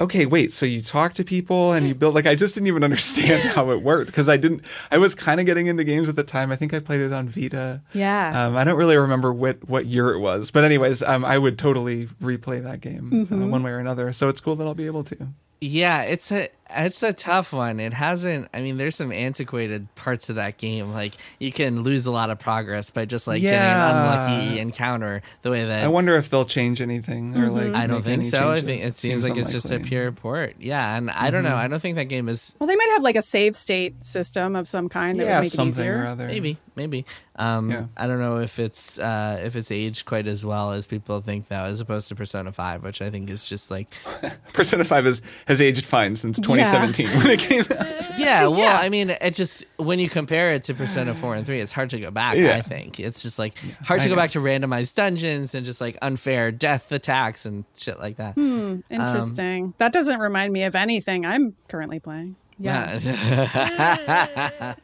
Okay, wait. So you talk to people and you build like I just didn't even understand how it worked because I didn't. I was kind of getting into games at the time. I think I played it on Vita. Yeah. Um, I don't really remember what, what year it was, but anyways, um, I would totally replay that game Mm-hmm. uh, one way or another. So it's cool that I'll be able to. Yeah, it's a it's a tough one. It hasn't. I mean, there's some antiquated parts of that game. Like you can lose a lot of progress by just like Yeah. getting an unlucky encounter. The way that I wonder if they'll change anything or like. I don't think any so. I think it seems, like it's just a pure port. Yeah, and I don't know. Mm-hmm. I don't think that game is well, they might have like a save state system of some kind that yeah would make it something easier. or other. maybe maybe. Um, Yeah. I don't know if it's uh, if it's aged quite as well as people think though, as opposed to Persona Five, which I think is just like Persona Five has has aged fine since 2017 when it came out. Yeah, well, Yeah. I mean, it just when you compare it to Persona Four and Three, it's hard to go back. Yeah. I think it's just like hard to I go back to randomized dungeons and just like unfair death attacks and shit like that. Hmm. Interesting. that doesn't remind me of anything I'm currently playing. Yeah.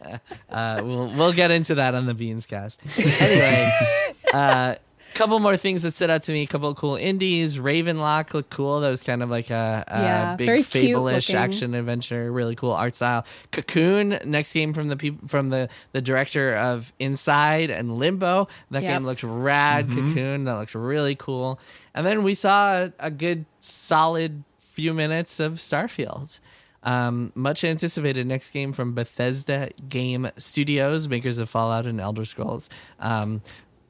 uh, we'll we'll get into that on the Beans cast. Anyway, uh, couple more things that stood out to me. A couple of cool indies. Ravenlock looked cool. That was kind of like a, a Yeah, big very fable-ish action adventure. Really cool art style. Cocoon, next game from the peop- from the the director of Inside and Limbo. That Yep. game looked rad. Cocoon. That looks really cool. And then we saw a, a good solid few minutes of Starfield. Um, much anticipated next game from Bethesda Game Studios, makers of Fallout and Elder Scrolls. Um,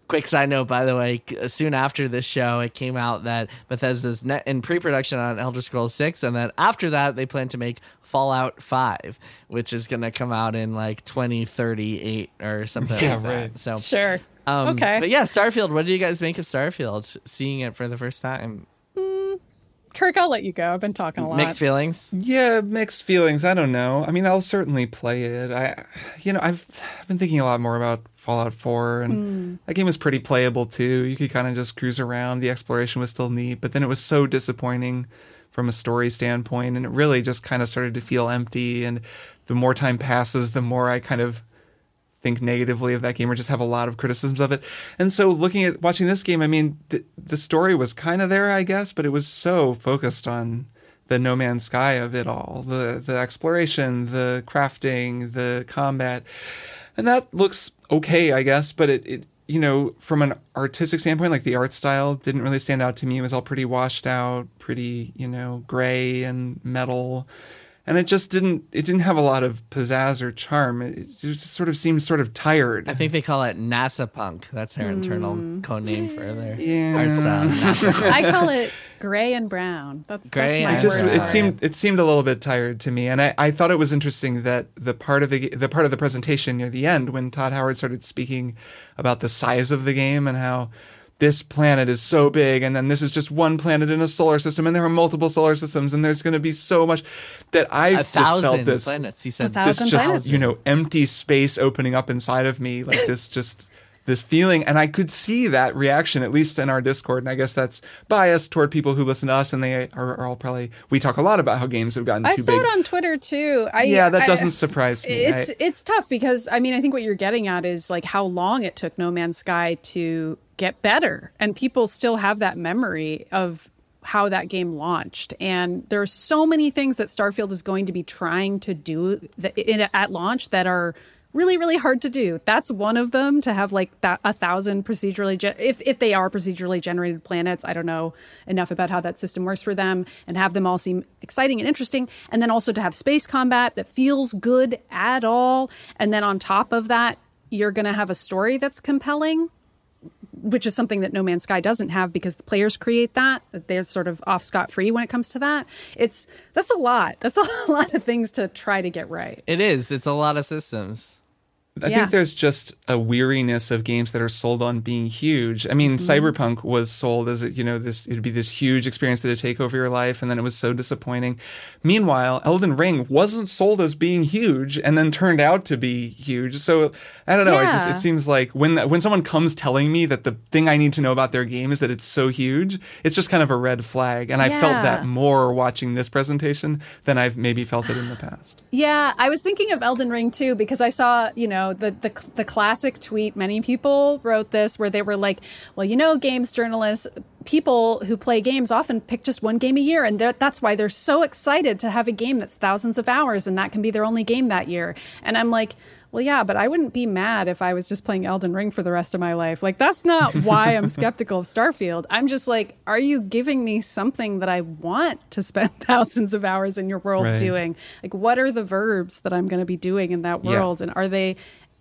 quick side note, by the way, soon after this show, it came out that Bethesda's net in pre-production on Elder Scrolls Six, and that after that they plan to make Fallout Five, which is going to come out in like 2038 or something Yeah, like that. right. So, Sure. um, Okay. but yeah, Starfield. What do you guys make of Starfield? Seeing it for the first time, Kirk, I'll let you go. I've been talking a lot. mixed feelings. Yeah, mixed feelings. I don't know. I mean, I'll certainly play it. I, you know, I've, I've been thinking a lot more about Fallout 4, and hmm. that game was pretty playable too. You could kind of just cruise around. The exploration was still neat, but then it was so disappointing from a story standpoint, and it really just kind of started to feel empty. And the more time passes, the more I kind of think negatively of that game or just have a lot of criticisms of it. And so looking at watching this game, I mean, the, the story was kind of there, I guess, but it was so focused on the No Man's Sky of it all, the the exploration, the crafting, the combat. And that looks okay, I guess, but it, it you know, from an artistic standpoint, like the art style didn't really stand out to me. It was all pretty washed out, pretty, you know, gray and metal and it just didn't it didn't have a lot of pizzazz or charm it just sort of seemed sort of tired I think they call it NASA Punk. That's their internal hmm. code name for their Yeah. art style. NASA Punk. I call it gray and brown. That's, Gray that's my and it just word brown. it seemed it seemed a little bit tired to me and I, I thought it was interesting that the part of the the part of the presentation near the end when Todd Howard started speaking about the size of the game and how this planet is so big and then this is just one planet in a solar system and there are multiple solar systems and there's going to be so much that I A just felt this planets. He said. thou- this Thousand just planets. you know empty space opening up inside of me like this just this feeling and i could see that reaction at least in our discord and i guess that's biased toward people who listen to us and they are, are all probably we talk a lot about how games have gotten I too saw big it on Twitter too. I, yeah that I- doesn't surprise me It's I- it's tough because I mean I think what you're getting at is like how long it took No Man's Sky to get better, and people still have that memory of how that game launched. And there are so many things that Starfield is going to be trying to do at launch that are really really hard to do. That's one of them to have like that a thousand procedurally ge- if if they are procedurally generated planets. I don't know enough about how that system works for them and have them all seem exciting and interesting and then also to have space combat that feels good at all and then on top of that you're going to have a story that's compelling which is something that No Man's Sky doesn't have because the players create that. They're sort of off scot free when it comes to that. It's that's a lot. That's a lot of things to try to get right. It is. It's a lot of systems. I Yeah. think there's just a weariness of games that are sold on being huge. I mean, Mm-hmm. Cyberpunk was sold as you know this it'd be this huge experience that would take over your life, and then it was so disappointing. Meanwhile, Elden Ring wasn't sold as being huge, and then turned out to be huge. So I don't know. It just it seems like when when someone comes telling me that the thing I need to know about their game is that it's so huge, it's just kind of a red flag. And I felt that more watching this presentation than I've maybe felt it in the past. Yeah, I was thinking of Elden Ring too because I saw, you know, the the the classic tweet. Many people wrote this where they were like, "Well, you know, games journalists, people who play games often pick just one game a year, and that's why they're so excited to have a game that's thousands of hours, and that can be their only game that year." And I'm like. Well, yeah, but I wouldn't be mad if I was just playing Elden Ring for the rest of my life. Like, that's not why I'm skeptical of Starfield. I'm just like, are you giving me something that I want to spend thousands of hours in your world Right. doing? Like, what are the verbs that I'm going to be doing in that Yeah. world? And are they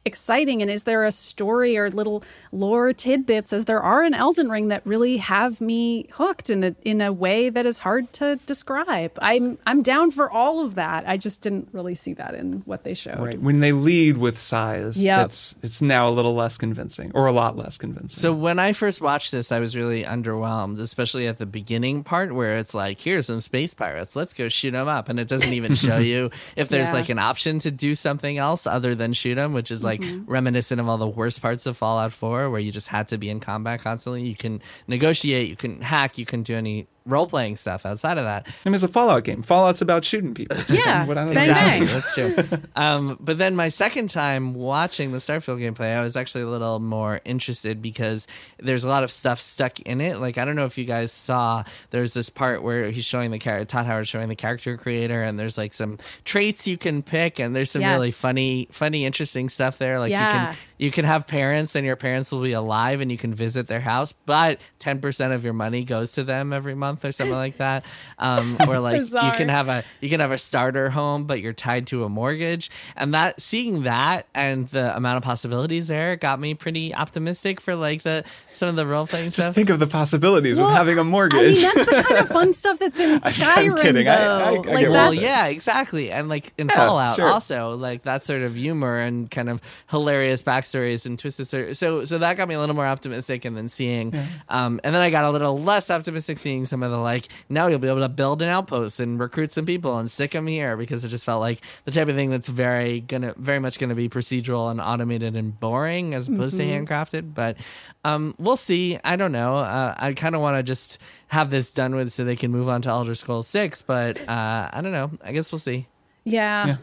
exciting? And is there a story or little lore tidbits, as there are in Elden Ring, that really have me hooked in a in a way that is hard to describe? I'm I'm down for all of that. I just didn't really see that in what they showed. Right. When they lead with size, Yep. it's it's now a little less convincing, or a lot less convincing. So when I first watched this, I was really underwhelmed, especially at the beginning part where it's like, here's some space pirates, let's go shoot them up, and it doesn't even show you if there's Yeah. like an option to do something else other than shoot them, which is like Mm-hmm. reminiscent of all the worst parts of Fallout 4, where you just had to be in combat constantly. You can negotiate, you can hack, you can do any role playing stuff outside of that. I mean, it's a Fallout game. Fallout's about shooting people. Yeah. What I don't Bang, know. bang. That's true. um, but then my second time watching the Starfield gameplay, I was actually a little more interested because there's a lot of stuff stuck in it. Like I don't know if you guys saw, there's this part where he's showing the character, Todd Howard showing the character creator, and there's like some traits you can pick, and there's some really funny, funny, interesting stuff there. Like you can you can have parents, and your parents will be alive, and you can visit their house, but ten percent of your money goes to them every month or something like that. Um, or like you can have a you can have a starter home, but you're tied to a mortgage. And that seeing that and the amount of possibilities there got me pretty optimistic for like the some of the role playing Just stuff. think of the possibilities Well, with having a I mean, mortgage. that's the kind of fun stuff that's in Skyrim, kidding. though. I- I- I like get well, that's yeah, exactly. And like in Yeah, Fallout, sure. also like that sort of humor and kind of hilarious backstories and twisted. Stories. So, so that got me a little more optimistic. And then seeing, um, and then I got a little less optimistic seeing some of the like now you'll be able to build an outpost and recruit some people and stick them here because it just felt like the type of thing that's very gonna, very much gonna be procedural and automated and boring as opposed to handcrafted. But um, we'll see. I don't know. Uh, I kind of want to just have this done with so they can move on to Elder Scrolls Six. But uh, I don't know. I guess we'll see. yeah, Yeah.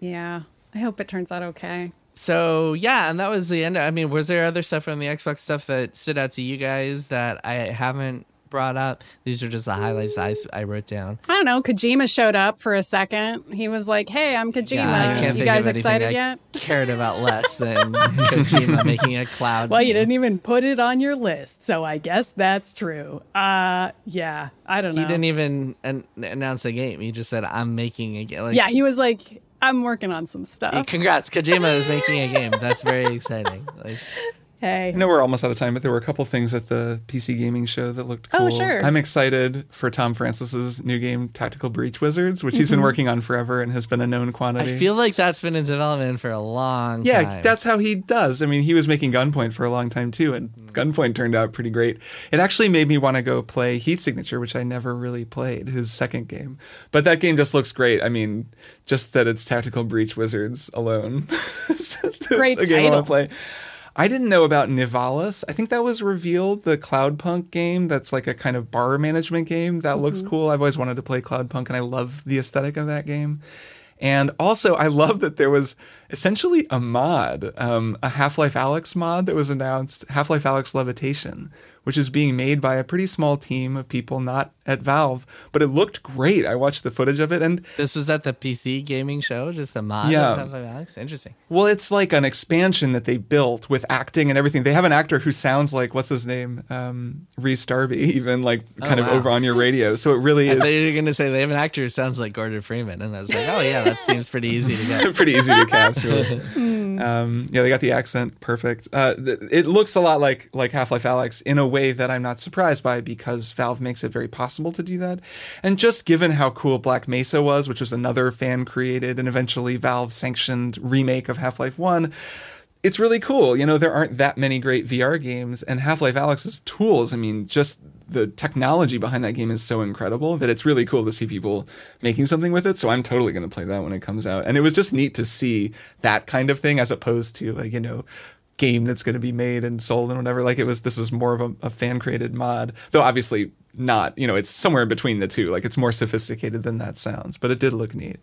yeah. I hope it turns out okay. So yeah, and that was the end. I mean, was there other stuff from the Xbox stuff that stood out to you guys that I haven't brought up? These are just the highlights I, I wrote down. I don't know. Kojima showed up for a second. He was like, "Hey, I'm Kojima. Yeah, you guys excited I yet?" cared about less than Kojima making a cloud. Well, you didn't even put it on your list, so I guess that's true. Uh, yeah, I don't know. He didn't even an- announce a game. He just said, "I'm making a game." Like, yeah, he was like, "I'm working on some stuff." Congrats, Kojima is making a game. That's very exciting. Like, Hey, I know we're almost out of time, but there were a couple things at the PC gaming show that looked oh, cool. Oh, sure. I'm excited for Tom Francis's new game, Tactical Breach Wizards, which he's been mm-hmm. working on forever and has been a known quantity. I feel like that's been in development for a long yeah, time. Yeah, that's how he does. I mean, he was making Gunpoint for a long time too, and mm-hmm. Gunpoint turned out pretty great. It actually made me want to go play Heat Signature, which I never really played, his second game. But that game just looks great. I mean, just that it's Tactical Breach Wizards alone. It's Great a game I title. want to play. I didn't know about Nivalis. I think that was revealed, the Cloudpunk game that's like a kind of bar management game. That looks cool. I've always wanted to play Cloudpunk and I love the aesthetic of that game. And also, I love that there was essentially a mod, um, a Half-Life: Alyx mod that was announced Half-Life: Alyx Levitation, which is being made by a pretty small team of people not at Valve, but it looked great. I watched the footage of it and This was at the PC gaming show, just a mod. Yeah. of Alyx. Interesting. Well, it's like an expansion that they built with acting and everything. They have an actor who sounds like what's his name, um, Rhys Darby, even like kind of Oh, wow. over on your radio. So it really I thought is you were going to say they have an actor who sounds like Gordon Freeman, and I was like, oh yeah, that seems pretty easy to get. pretty easy to cast. Really. Um, yeah, they got the accent perfect. Uh, th- it looks a lot like like Half-Life: Alyx in a way that I'm not surprised by because Valve makes it very possible to do that. And just given how cool Black Mesa was, which was another fan created and eventually Valve sanctioned remake of Half Life One. it's really cool. You know, there aren't that many great VR games, and Half-Life: Alyx's tools, I mean, just the technology behind that game is so incredible that it's really cool to see people making something with it. So I'm totally going to play that when it comes out. And it was just neat to see that kind of thing as opposed to, like, you know, game that's going to be made and sold and whatever. Like it was, this was more of a, a fan created mod, though obviously not, you know, it's somewhere in between the two. Like it's more sophisticated than that sounds, but it did look neat.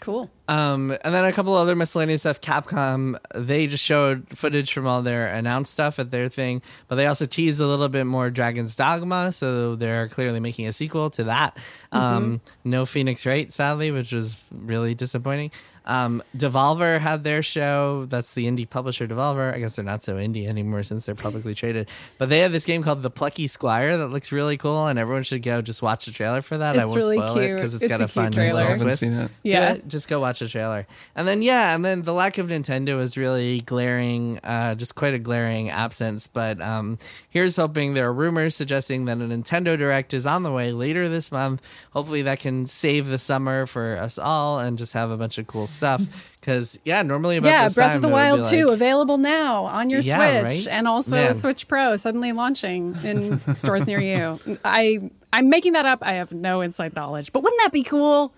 Cool. Um, and then a couple other miscellaneous stuff. Capcom, they just showed footage from all their announced stuff at their thing, but they also teased a little bit more Dragon's Dogma, so they're clearly making a sequel to that. Um, no Phoenix Wright, sadly, which was really disappointing. Um, Devolver had their show. That's the indie publisher Devolver. I guess they're not so indie anymore since they're publicly traded. But they have this game called The Plucky Squire that looks really cool, and everyone should go just watch the trailer for that. I won't really spoil it because it's It's got a a fun cute trailer. I haven't twist seen it. Yeah. it. Just go watch the trailer. And then yeah, and then the lack of Nintendo is really glaring, uh, just quite a glaring absence. But um, here's hoping there are rumors suggesting that a Nintendo Direct is on the way later this month. Hopefully that can save the summer for us all and just have a bunch of cool stuff. Because yeah, normally about Yeah, this Breath time, of the it would Wild 2 like- available now on your Yeah, Switch right? and also Man. Switch Pro suddenly launching in stores near you. I I'm making that up. I have no inside knowledge, but wouldn't that be cool?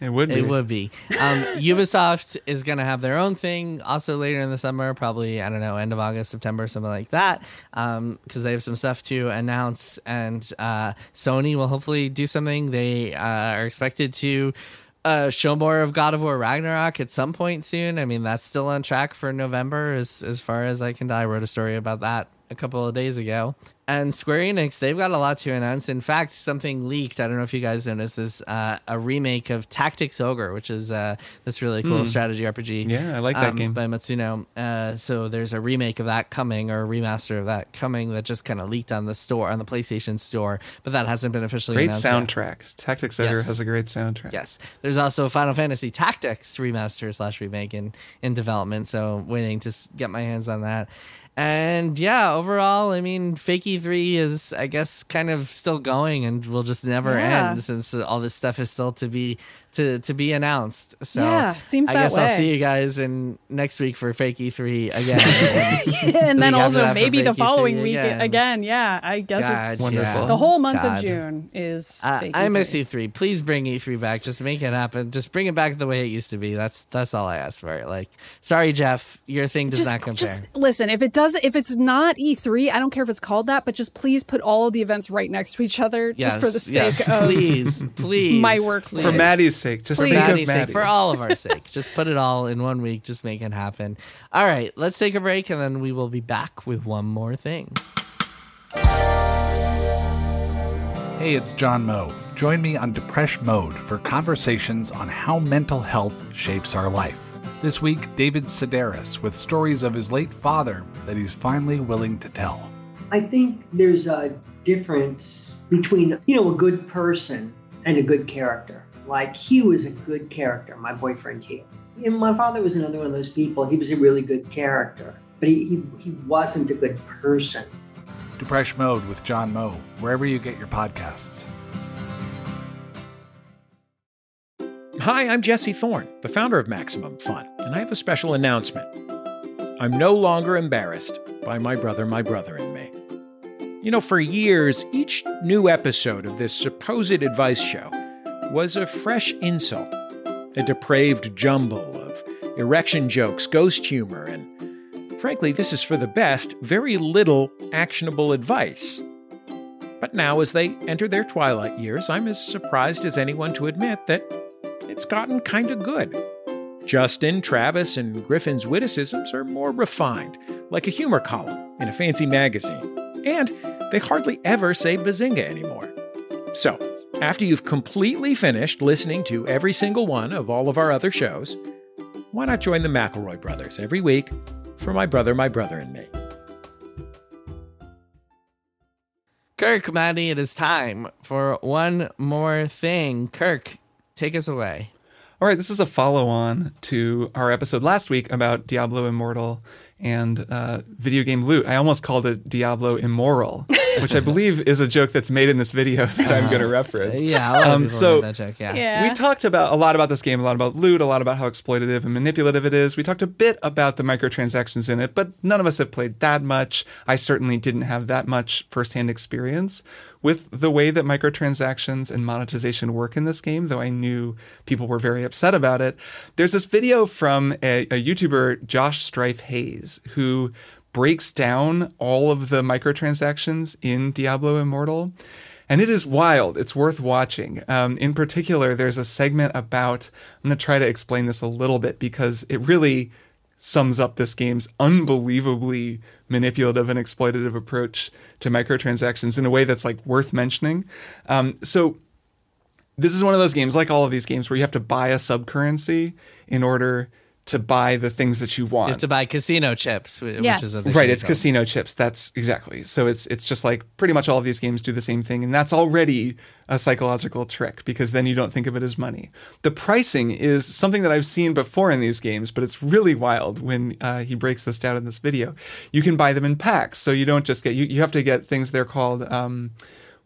It would be. It would be. Um, Ubisoft is going to have their own thing also later in the summer, probably, I don't know, end of August, September, something like that, Um because they have some stuff to announce. And uh, Sony will hopefully do something. They uh, are expected to. Uh, show more of God of War Ragnarok at some point soon. I mean, that's still on track for November, as as far as I can tell. I wrote a story about that a couple of days ago. And Square Enix, they've got a lot to announce. In fact, something leaked. I don't know if you guys noticed this. Uh, a remake of Tactics Ogre, which is uh, this really cool strategy RPG. Yeah, I like that um, game. by Matsuno. Uh, so there's a remake of that coming, or a remaster of that coming, that just kind of leaked on the store, on the PlayStation Store, but that hasn't been officially Great announced. yet. soundtrack. Tactics Ogre Yes. has a great soundtrack. Yes, there's also Final Fantasy Tactics remaster slash remake in in development. So waiting to get my hands on that. And yeah, overall, I mean, Fakey Three is, I guess, kind of still going, and will just never Yeah. end since all this stuff is still to be to to be announced. So Yeah, it seems I that guess I'll see you guys in next week for Fake E3 again. and then also maybe the Fakey following Three week again. again. Yeah, I guess God, it's Wonderful. yeah. the whole month God. of June is. Uh, I miss E3. Please bring E3 back. Just make it happen. Just bring it back the way it used to be. That's that's all I ask for. Like, sorry, Jeff, your thing does just, not compare. just listen. If it does, if it's not E3, I don't care if it's called that, but just please put all of the events right next to each other, just for the sake yes, of please, please, my work please. For Maddy's sake, just For Please. think of Maddy's sake, for all of our sake, just put it all in one week. Just make it happen. All right, let's take a break, and then we will be back with one more thing. Hey, it's John Moe. Join me on Depresh Mode for conversations on how mental health shapes our life. This week, David Sedaris with stories of his late father that he's finally willing to tell. I think there's a difference between, you know, a good person and a good character. Like Hugh is a good character, my boyfriend Hugh. And my father was another one of those people. He was a really good character, but he, he, he wasn't a good person. Depresh Mode with John Moe, wherever you get your podcasts. Hi, I'm Jesse Thorne, the founder of Maximum Fun, and I have a special announcement. I'm no longer embarrassed by my brother, my brother, and me. You know, for years, each new episode of this supposed advice show was a fresh insult, a depraved jumble of erection jokes, ghost humor, and frankly, this is for the best, very little actionable advice. But now, as they enter their twilight years, I'm as surprised as anyone to admit that it's gotten kind of good. Justin, Travis, and Griffin's witticisms are more refined, like a humor column in a fancy magazine. And they hardly ever say bazinga anymore. So, after you've completely finished listening to every single one of all of our other shows, why not join the McElroy brothers every week for My Brother, My Brother, and Me? Kirk, Maddy, it is time for one more thing. Kirk, take us away. All right, this is a follow on to our episode last week about Diablo Immortal and uh, video game loot. I almost called it Diablo Immoral which I believe is a joke that's made in this video that I'm going to reference. Yeah, a lot of Um, so- that joke. Yeah. Yeah. We talked about a lot about this game, a lot about loot, a lot about how exploitative and manipulative it is. We talked a bit about the microtransactions in it, but none of us have played that much. I certainly didn't have that much firsthand experience with the way that microtransactions and monetization work in this game, though I knew people were very upset about it. There's this video from a, a YouTuber, Josh Strife Hayes, who breaks down all of the microtransactions in Diablo Immortal. And it is wild. It's worth watching. Um, in particular, there's a segment about, I'm going to try to explain this a little bit because it really sums up this game's unbelievably manipulative and exploitative approach to microtransactions in a way that's like worth mentioning. Um, so this is one of those games, like all of these games, where you have to buy a subcurrency in order to buy the things that you want. You have to buy casino chips, wh- Yes. is Right, it's call casino chips. That's exactly. So it's it's just like pretty much all of these games do the same thing, and that's already a psychological trick because then you don't think of it as money. The pricing is something that I've seen before in these games, but it's really wild when uh, he breaks this down in this video. You can buy them in packs, so you don't just get you. You have to get things. They're called. Um,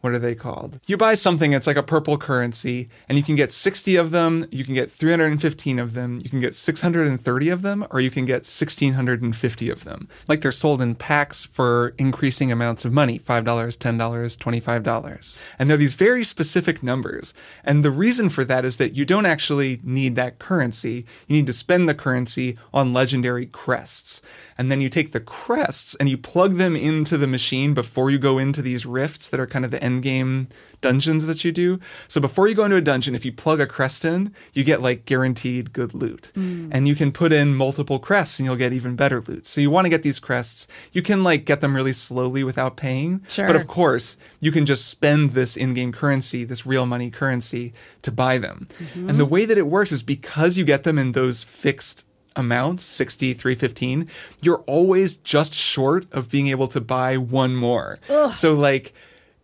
what are they called? You buy something, it's like a purple currency, and you can get 60 of them, you can get 315 of them, you can get 630 of them, or you can get 1650 of them. Like they're sold in packs for increasing amounts of money $5, $10, $25. And they're these very specific numbers. And the reason for that is that you don't actually need that currency. You need to spend the currency on legendary crests. And then you take the crests and you plug them into the machine before you go into these rifts that are kind of the end game dungeons that you do. So before you go into a dungeon, if you plug a crest in, you get like guaranteed good loot. Mm. And you can put in multiple crests and you'll get even better loot. So you want to get these crests. You can like get them really slowly without paying. Sure. But of course, you can just spend this in-game currency, this real money currency to buy them. Mm-hmm. And the way that it works is because you get them in those fixed amounts 60 315 you're always just short of being able to buy one more so like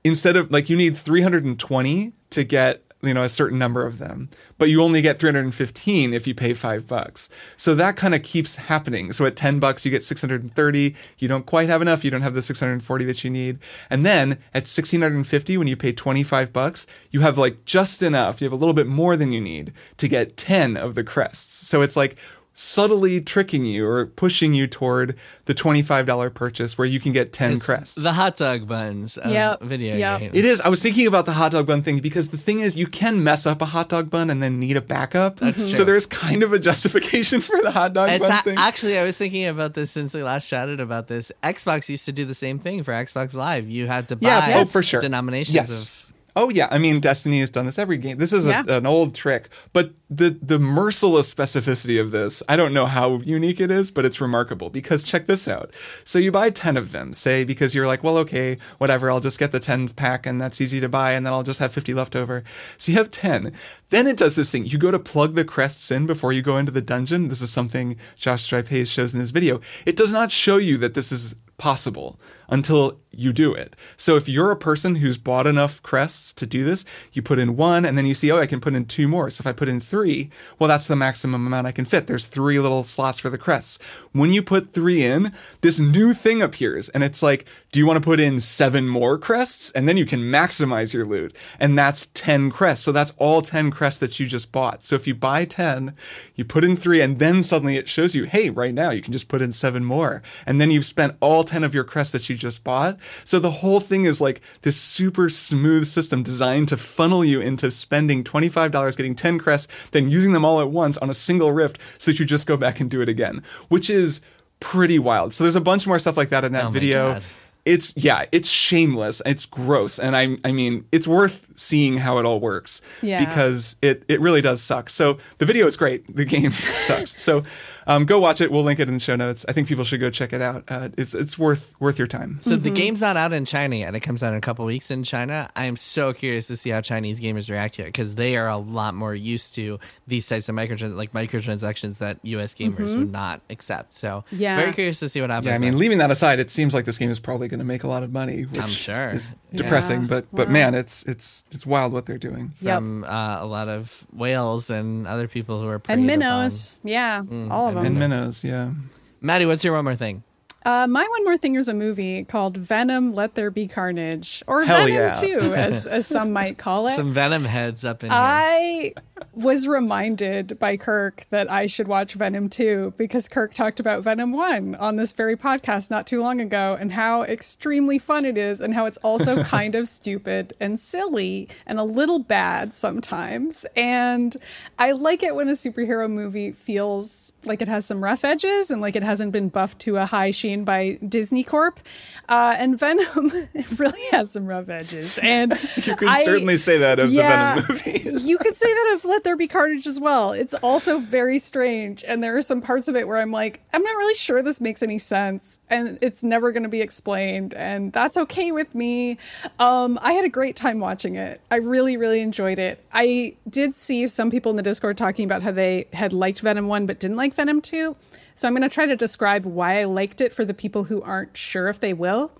instead of like you need 320 to get you know a certain number of them but you only get 315 if you pay five bucks. So that kind of keeps happening. So at 10 bucks you get 630 you don't quite have enough. You don't have the 640 that you need. And then at 1650 when you pay 25 bucks you have like just enough. You have a little bit more than you need to get 10 of the crests. So it's like subtly tricking you or pushing you toward the $25 purchase where you can get 10 It's crests The hot dog buns of Yep, video yep. games. it is. I was thinking about the hot dog bun thing because the thing is, you can mess up a hot dog bun and then need a backup. That's So true. there's kind of a justification for the hot dog It's bun a- thing. actually, I was thinking about this since we last chatted about this. Xbox used to do the same thing for Xbox Live. You had to buy Yeah, oh, for sure. denominations Yes. of. Oh yeah, I mean Destiny has done this every game. This is a, Yeah. an old trick, but the the merciless specificity of this, I don't know how unique it is, but it's remarkable because check this out. So you buy 10 of them, say because you're like, well okay, whatever, I'll just get the 10 pack and that's easy to buy and then I'll just have 50 left over. So you have 10. Then it does this thing. You go to plug the crests in before you go into the dungeon. This is something Josh Strife Hayes shows in his video. It does not show you that this is possible until you do it. So if you're a person who's bought enough crests to do this, you put in one and then you see, oh, I can put in two more. So if I put in three, well, that's the maximum amount I can fit. There's three little slots for the crests. When you put three in, this new thing appears and it's like, do you want to put in seven more crests? And then you can maximize your loot. And that's 10 crests. So that's all 10 crests that you just bought. So if you buy 10, you put in three and then suddenly it shows you, hey, right now you can just put in seven more. And then you've spent all 10 of your crests that you just bought. So the whole thing is like this super smooth system designed to funnel you into spending $25, getting 10 crests, then using them all at once on a single rift so that you just go back and do it again, which is pretty wild. So there's a bunch more stuff like that in that Oh video. God. It's yeah, it's shameless. It's gross, and I I mean, it's worth seeing how it all works Yeah. because it it really does suck. So the video is great. The game sucks. So um, go watch it. We'll link it in the show notes. I think people should go check it out. Uh, it's it's worth worth your time. So Mm-hmm. the game's not out in China yet. It comes out in a couple weeks in China. I am so curious to see how Chinese gamers react to it because they are a lot more used to these types of microtrans like microtransactions that U.S. gamers would not accept. So Mm-hmm. Yeah. very curious to see what happens. Yeah, I mean, there. leaving that aside, it seems like this game is probably going to make a lot of money. Which I'm sure. is Yeah. depressing, but but Wow. man, it's it's it's wild what they're doing. Yep. from uh, a lot of whales and other people who are playing. And preyed minnows. Yeah. all of them. And minnows, yeah. upon. Maddy, what's your one more thing? Uh, my one more thing is a movie called Venom: Let There Be Carnage, or Hell Venom yeah. Two, as as some might call it. Some Venom heads up in here. I was reminded by Kirk that I should watch Venom 2 because Kirk talked about Venom 1 on this very podcast not too long ago and how extremely fun it is and how it's also kind of stupid and silly and a little bad sometimes. And I like it when a superhero movie feels like it has some rough edges and like it hasn't been buffed to a high sheen by Disney Corp. Uh, and Venom really has some rough edges. And You can I- certainly say that of yeah, the Venom movies. you could say that of Let There Be Carnage as well. It's also very strange, and there are some parts of it where I'm like, I'm not really sure this makes any sense, and it's never going to be explained, and that's okay with me. Um, I had a great time watching it. I really, really enjoyed it. I did see some people in the Discord talking about how they had liked Venom one but didn't like Venom two. So I'm going to try to describe why I liked it for the people who aren't sure if they will.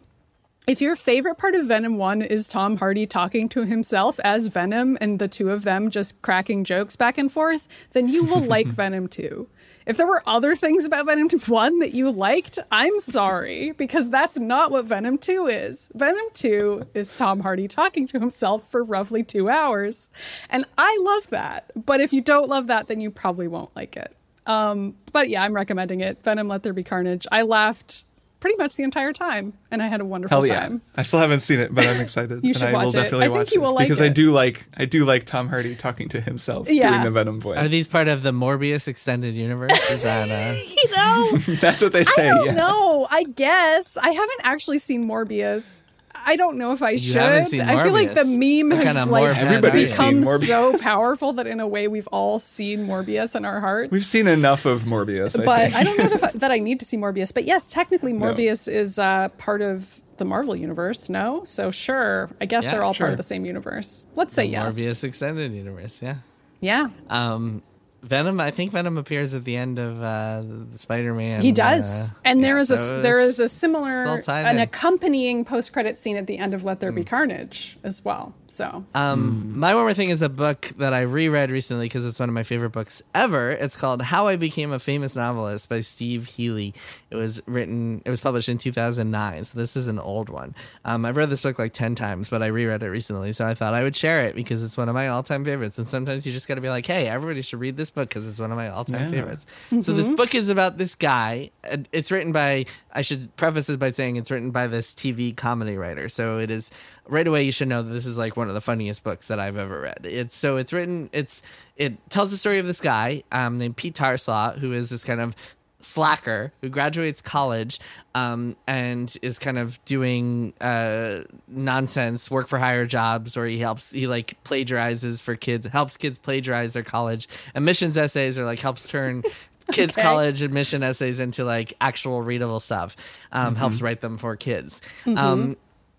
If your favorite part of Venom 1 is Tom Hardy talking to himself as Venom and the two of them just cracking jokes back and forth, then you will like Venom 2. If there were other things about Venom 1 that you liked, I'm sorry, because that's not what Venom 2 is. Venom 2 is Tom Hardy talking to himself for roughly two hours. And I love that. But if you don't love that, then you probably won't like it. Um, but yeah, I'm recommending it. Venom Let There Be Carnage. I laughed pretty much the entire time, and I had a wonderful Hell yeah! time. I still haven't seen it, but I'm excited. You and should I watch will it. definitely I think watch you it will like because I do like I do like Tom Hardy talking to himself Yeah. doing the Venom voice. Are these part of the Morbius extended universe? Is that uh, You know, That's what they say. I don't yeah. know. I guess I haven't actually seen Morbius. I don't know if I should. haven't seen I feel like the meme What has kind of like Morbid Everybody's are you? seen become so powerful that in a way we've all seen Morbius in our hearts. We've seen enough of Morbius. I but think. I don't know if, that I need to see Morbius. But yes, technically Morbius is uh, part of the Marvel universe. No, so sure. I guess Yeah, they're all part of the same universe. Let's say yes. Morbius extended universe? Yeah. Yeah, Um, Venom. I think Venom appears at the end of uh, the Spider-Man. he does. uh, and there yeah, is a so there it's- is a similar an in. accompanying post credit scene at the end of Let. There Be Carnage as well. So Um, my one more thing is a book that I reread recently because it's one of my favorite books ever. It's called How I Became a Famous Novelist by Steve Hely. It was written, it was published in 2009, so this is an old one. Um, I've read this book like 10 times, but I reread it recently, so I thought I would share it because it's one of my all time favorites. And sometimes you just got to be like, hey, everybody should read this book because it's one of my all time Yeah. favorites. So this book is about this guy. It's written by, I should preface this by saying it's written by this TV comedy writer. So it is right away you should know that this is like one of the funniest books that I've ever read. It's so it's written it's it tells the story of this guy um, named Pete Tarslot who is this kind of slacker who graduates college um, and is kind of doing uh, nonsense work for hire jobs or he helps he like plagiarizes for kids helps kids plagiarize their college admissions essays or like helps turn kids Okay. college admission essays into like actual readable stuff um, helps write them for kids. Um,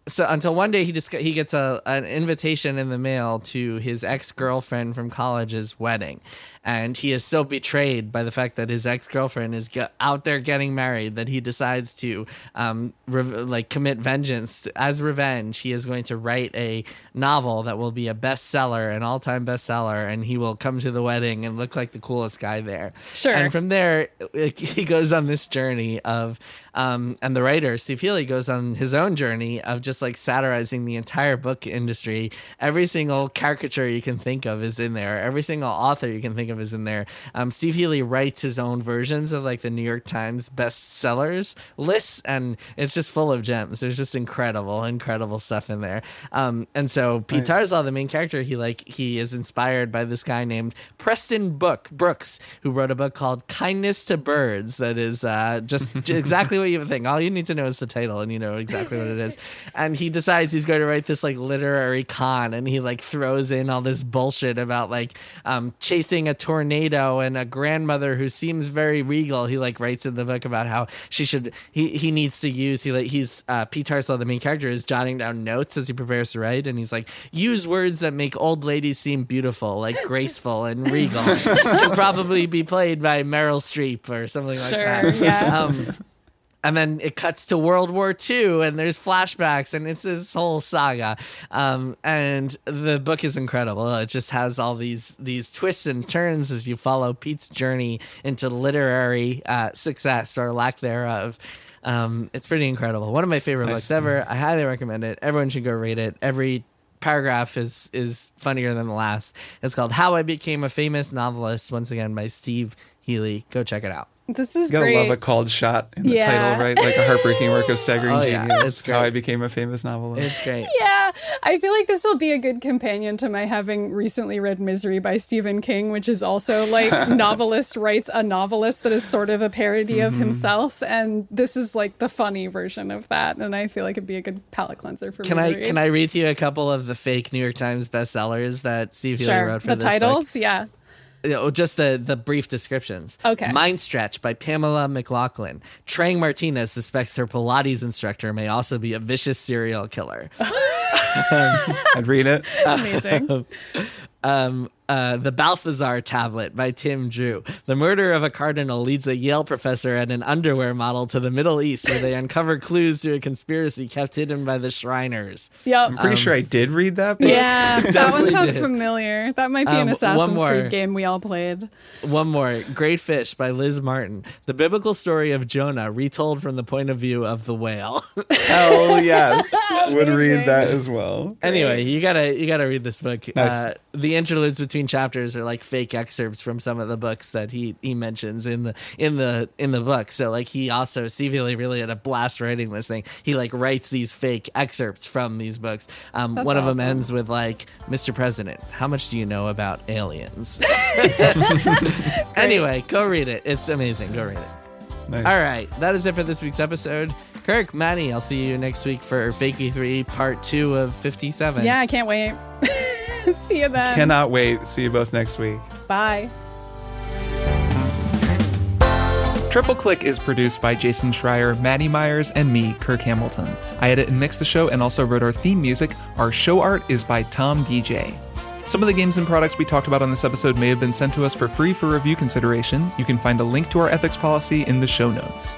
so until one day he just he gets a an invitation in the mail to his ex girlfriend from college's wedding, and he is so betrayed by the fact that his ex girlfriend is out there getting married that he decides to um re- like commit vengeance as revenge. He is going to write a novel that will be a bestseller, an all time bestseller, and he will come to the wedding and look like the coolest guy there. Sure. And from there, it- he goes on this journey of, um, and the writer Steve Hely goes on his own journey of just like satirizing the entire book industry. Every single caricature you can think of is in there. Every single author you can think of is in there. Um, Steve Hely writes his own versions of like the New York Times bestsellers lists, and it's just full of gems. There's just incredible, incredible stuff in there. Um, and so Pete Nice. Tarslaw, the main character, he like he is inspired by this guy named Preston Book Brooks, who wrote a book called Kindness to Birds. That is uh, just exactly what you would think. All you need to know is the title, and you know exactly what it is. And he decides he's going to write this like literary con, and he like throws in all this bullshit about like um, chasing a tornado and a grandmother who seems very regal. He like writes in the book about how she should he he needs to use he like he's uh, Pete Tarslaw, the main character, is jotting down notes as he prepares to write, and he's like use words that make old ladies seem beautiful, like graceful and regal. Should probably be played by Meryl Streep or something like Sure, that. yeah. Um, and then it cuts to World War II, and there's flashbacks, and it's this whole saga. Um, and the book is incredible. It just has all these these twists and turns as you follow Pete's journey into literary uh, success or lack thereof. Um, it's pretty incredible. One of my favorite Nice. books ever. I highly recommend it. Everyone should go read it. Every paragraph is is funnier than the last. It's called How I Became a Famous Novelist. Once again by Steve Hely. Go check it out. This is You gotta great. love a called shot in the Yeah. title, right? Like a heartbreaking work of staggering Oh, yeah. genius. It's great. How I became a famous novelist. It's great. Yeah, I feel like this will be a good companion to my having recently read Misery by Stephen King, which is also like novelist writes a novelist that is sort of a parody of Mm-hmm. himself, and this is like the funny version of that, and I feel like it'd be a good palate cleanser for Can me. I to read. can I read to you a couple of the fake New York Times bestsellers that Steve Hely Sure, wrote for the this book? titles, yeah. Oh, just the the brief descriptions. Okay. Mind Stretch by Pamela McLaughlin. Trang Martinez suspects her Pilates instructor may also be a vicious serial killer. I'd read it. Amazing. um, uh, the Balthazar tablet by Tim Drew. The murder of a cardinal leads a Yale professor and an underwear model to the Middle East, where they uncover clues to a conspiracy kept hidden by the Shriners. yep. I'm pretty sure I did read that. But Yeah, that one sounds did. familiar. That might be Um, an one Assassin's more. Creed game we all played. One more, Great Fish by Liz Martin. The biblical story of Jonah retold from the point of view of the whale. Hell yes. Would read that as well. anyway, you gotta you gotta read this book. Nice. Uh, the interludes between chapters are like fake excerpts from some of the books that he he mentions in the in the in the book. So like he also Steve Hely really had a blast writing this thing. He like writes these fake excerpts from these books. Um, That's one of them ends with like, "Mr. President, how much do you know about aliens?" anyway, go read it. It's amazing. Go read it. Nice. All right, that is it for this week's episode. Kirk, Maddy, I'll see you next week for Fakey 3, part 2 of 57. Yeah, I can't wait. See you then. Cannot wait. See you both next week. Bye. Triple Click is produced by Jason Schreier, Maddy Myers, and me, Kirk Hamilton. I edit and mix the show and also wrote our theme music. Our show art is by Tom DJ. Some of the games and products we talked about on this episode may have been sent to us for free for review consideration. You can find a link to our ethics policy in the show notes.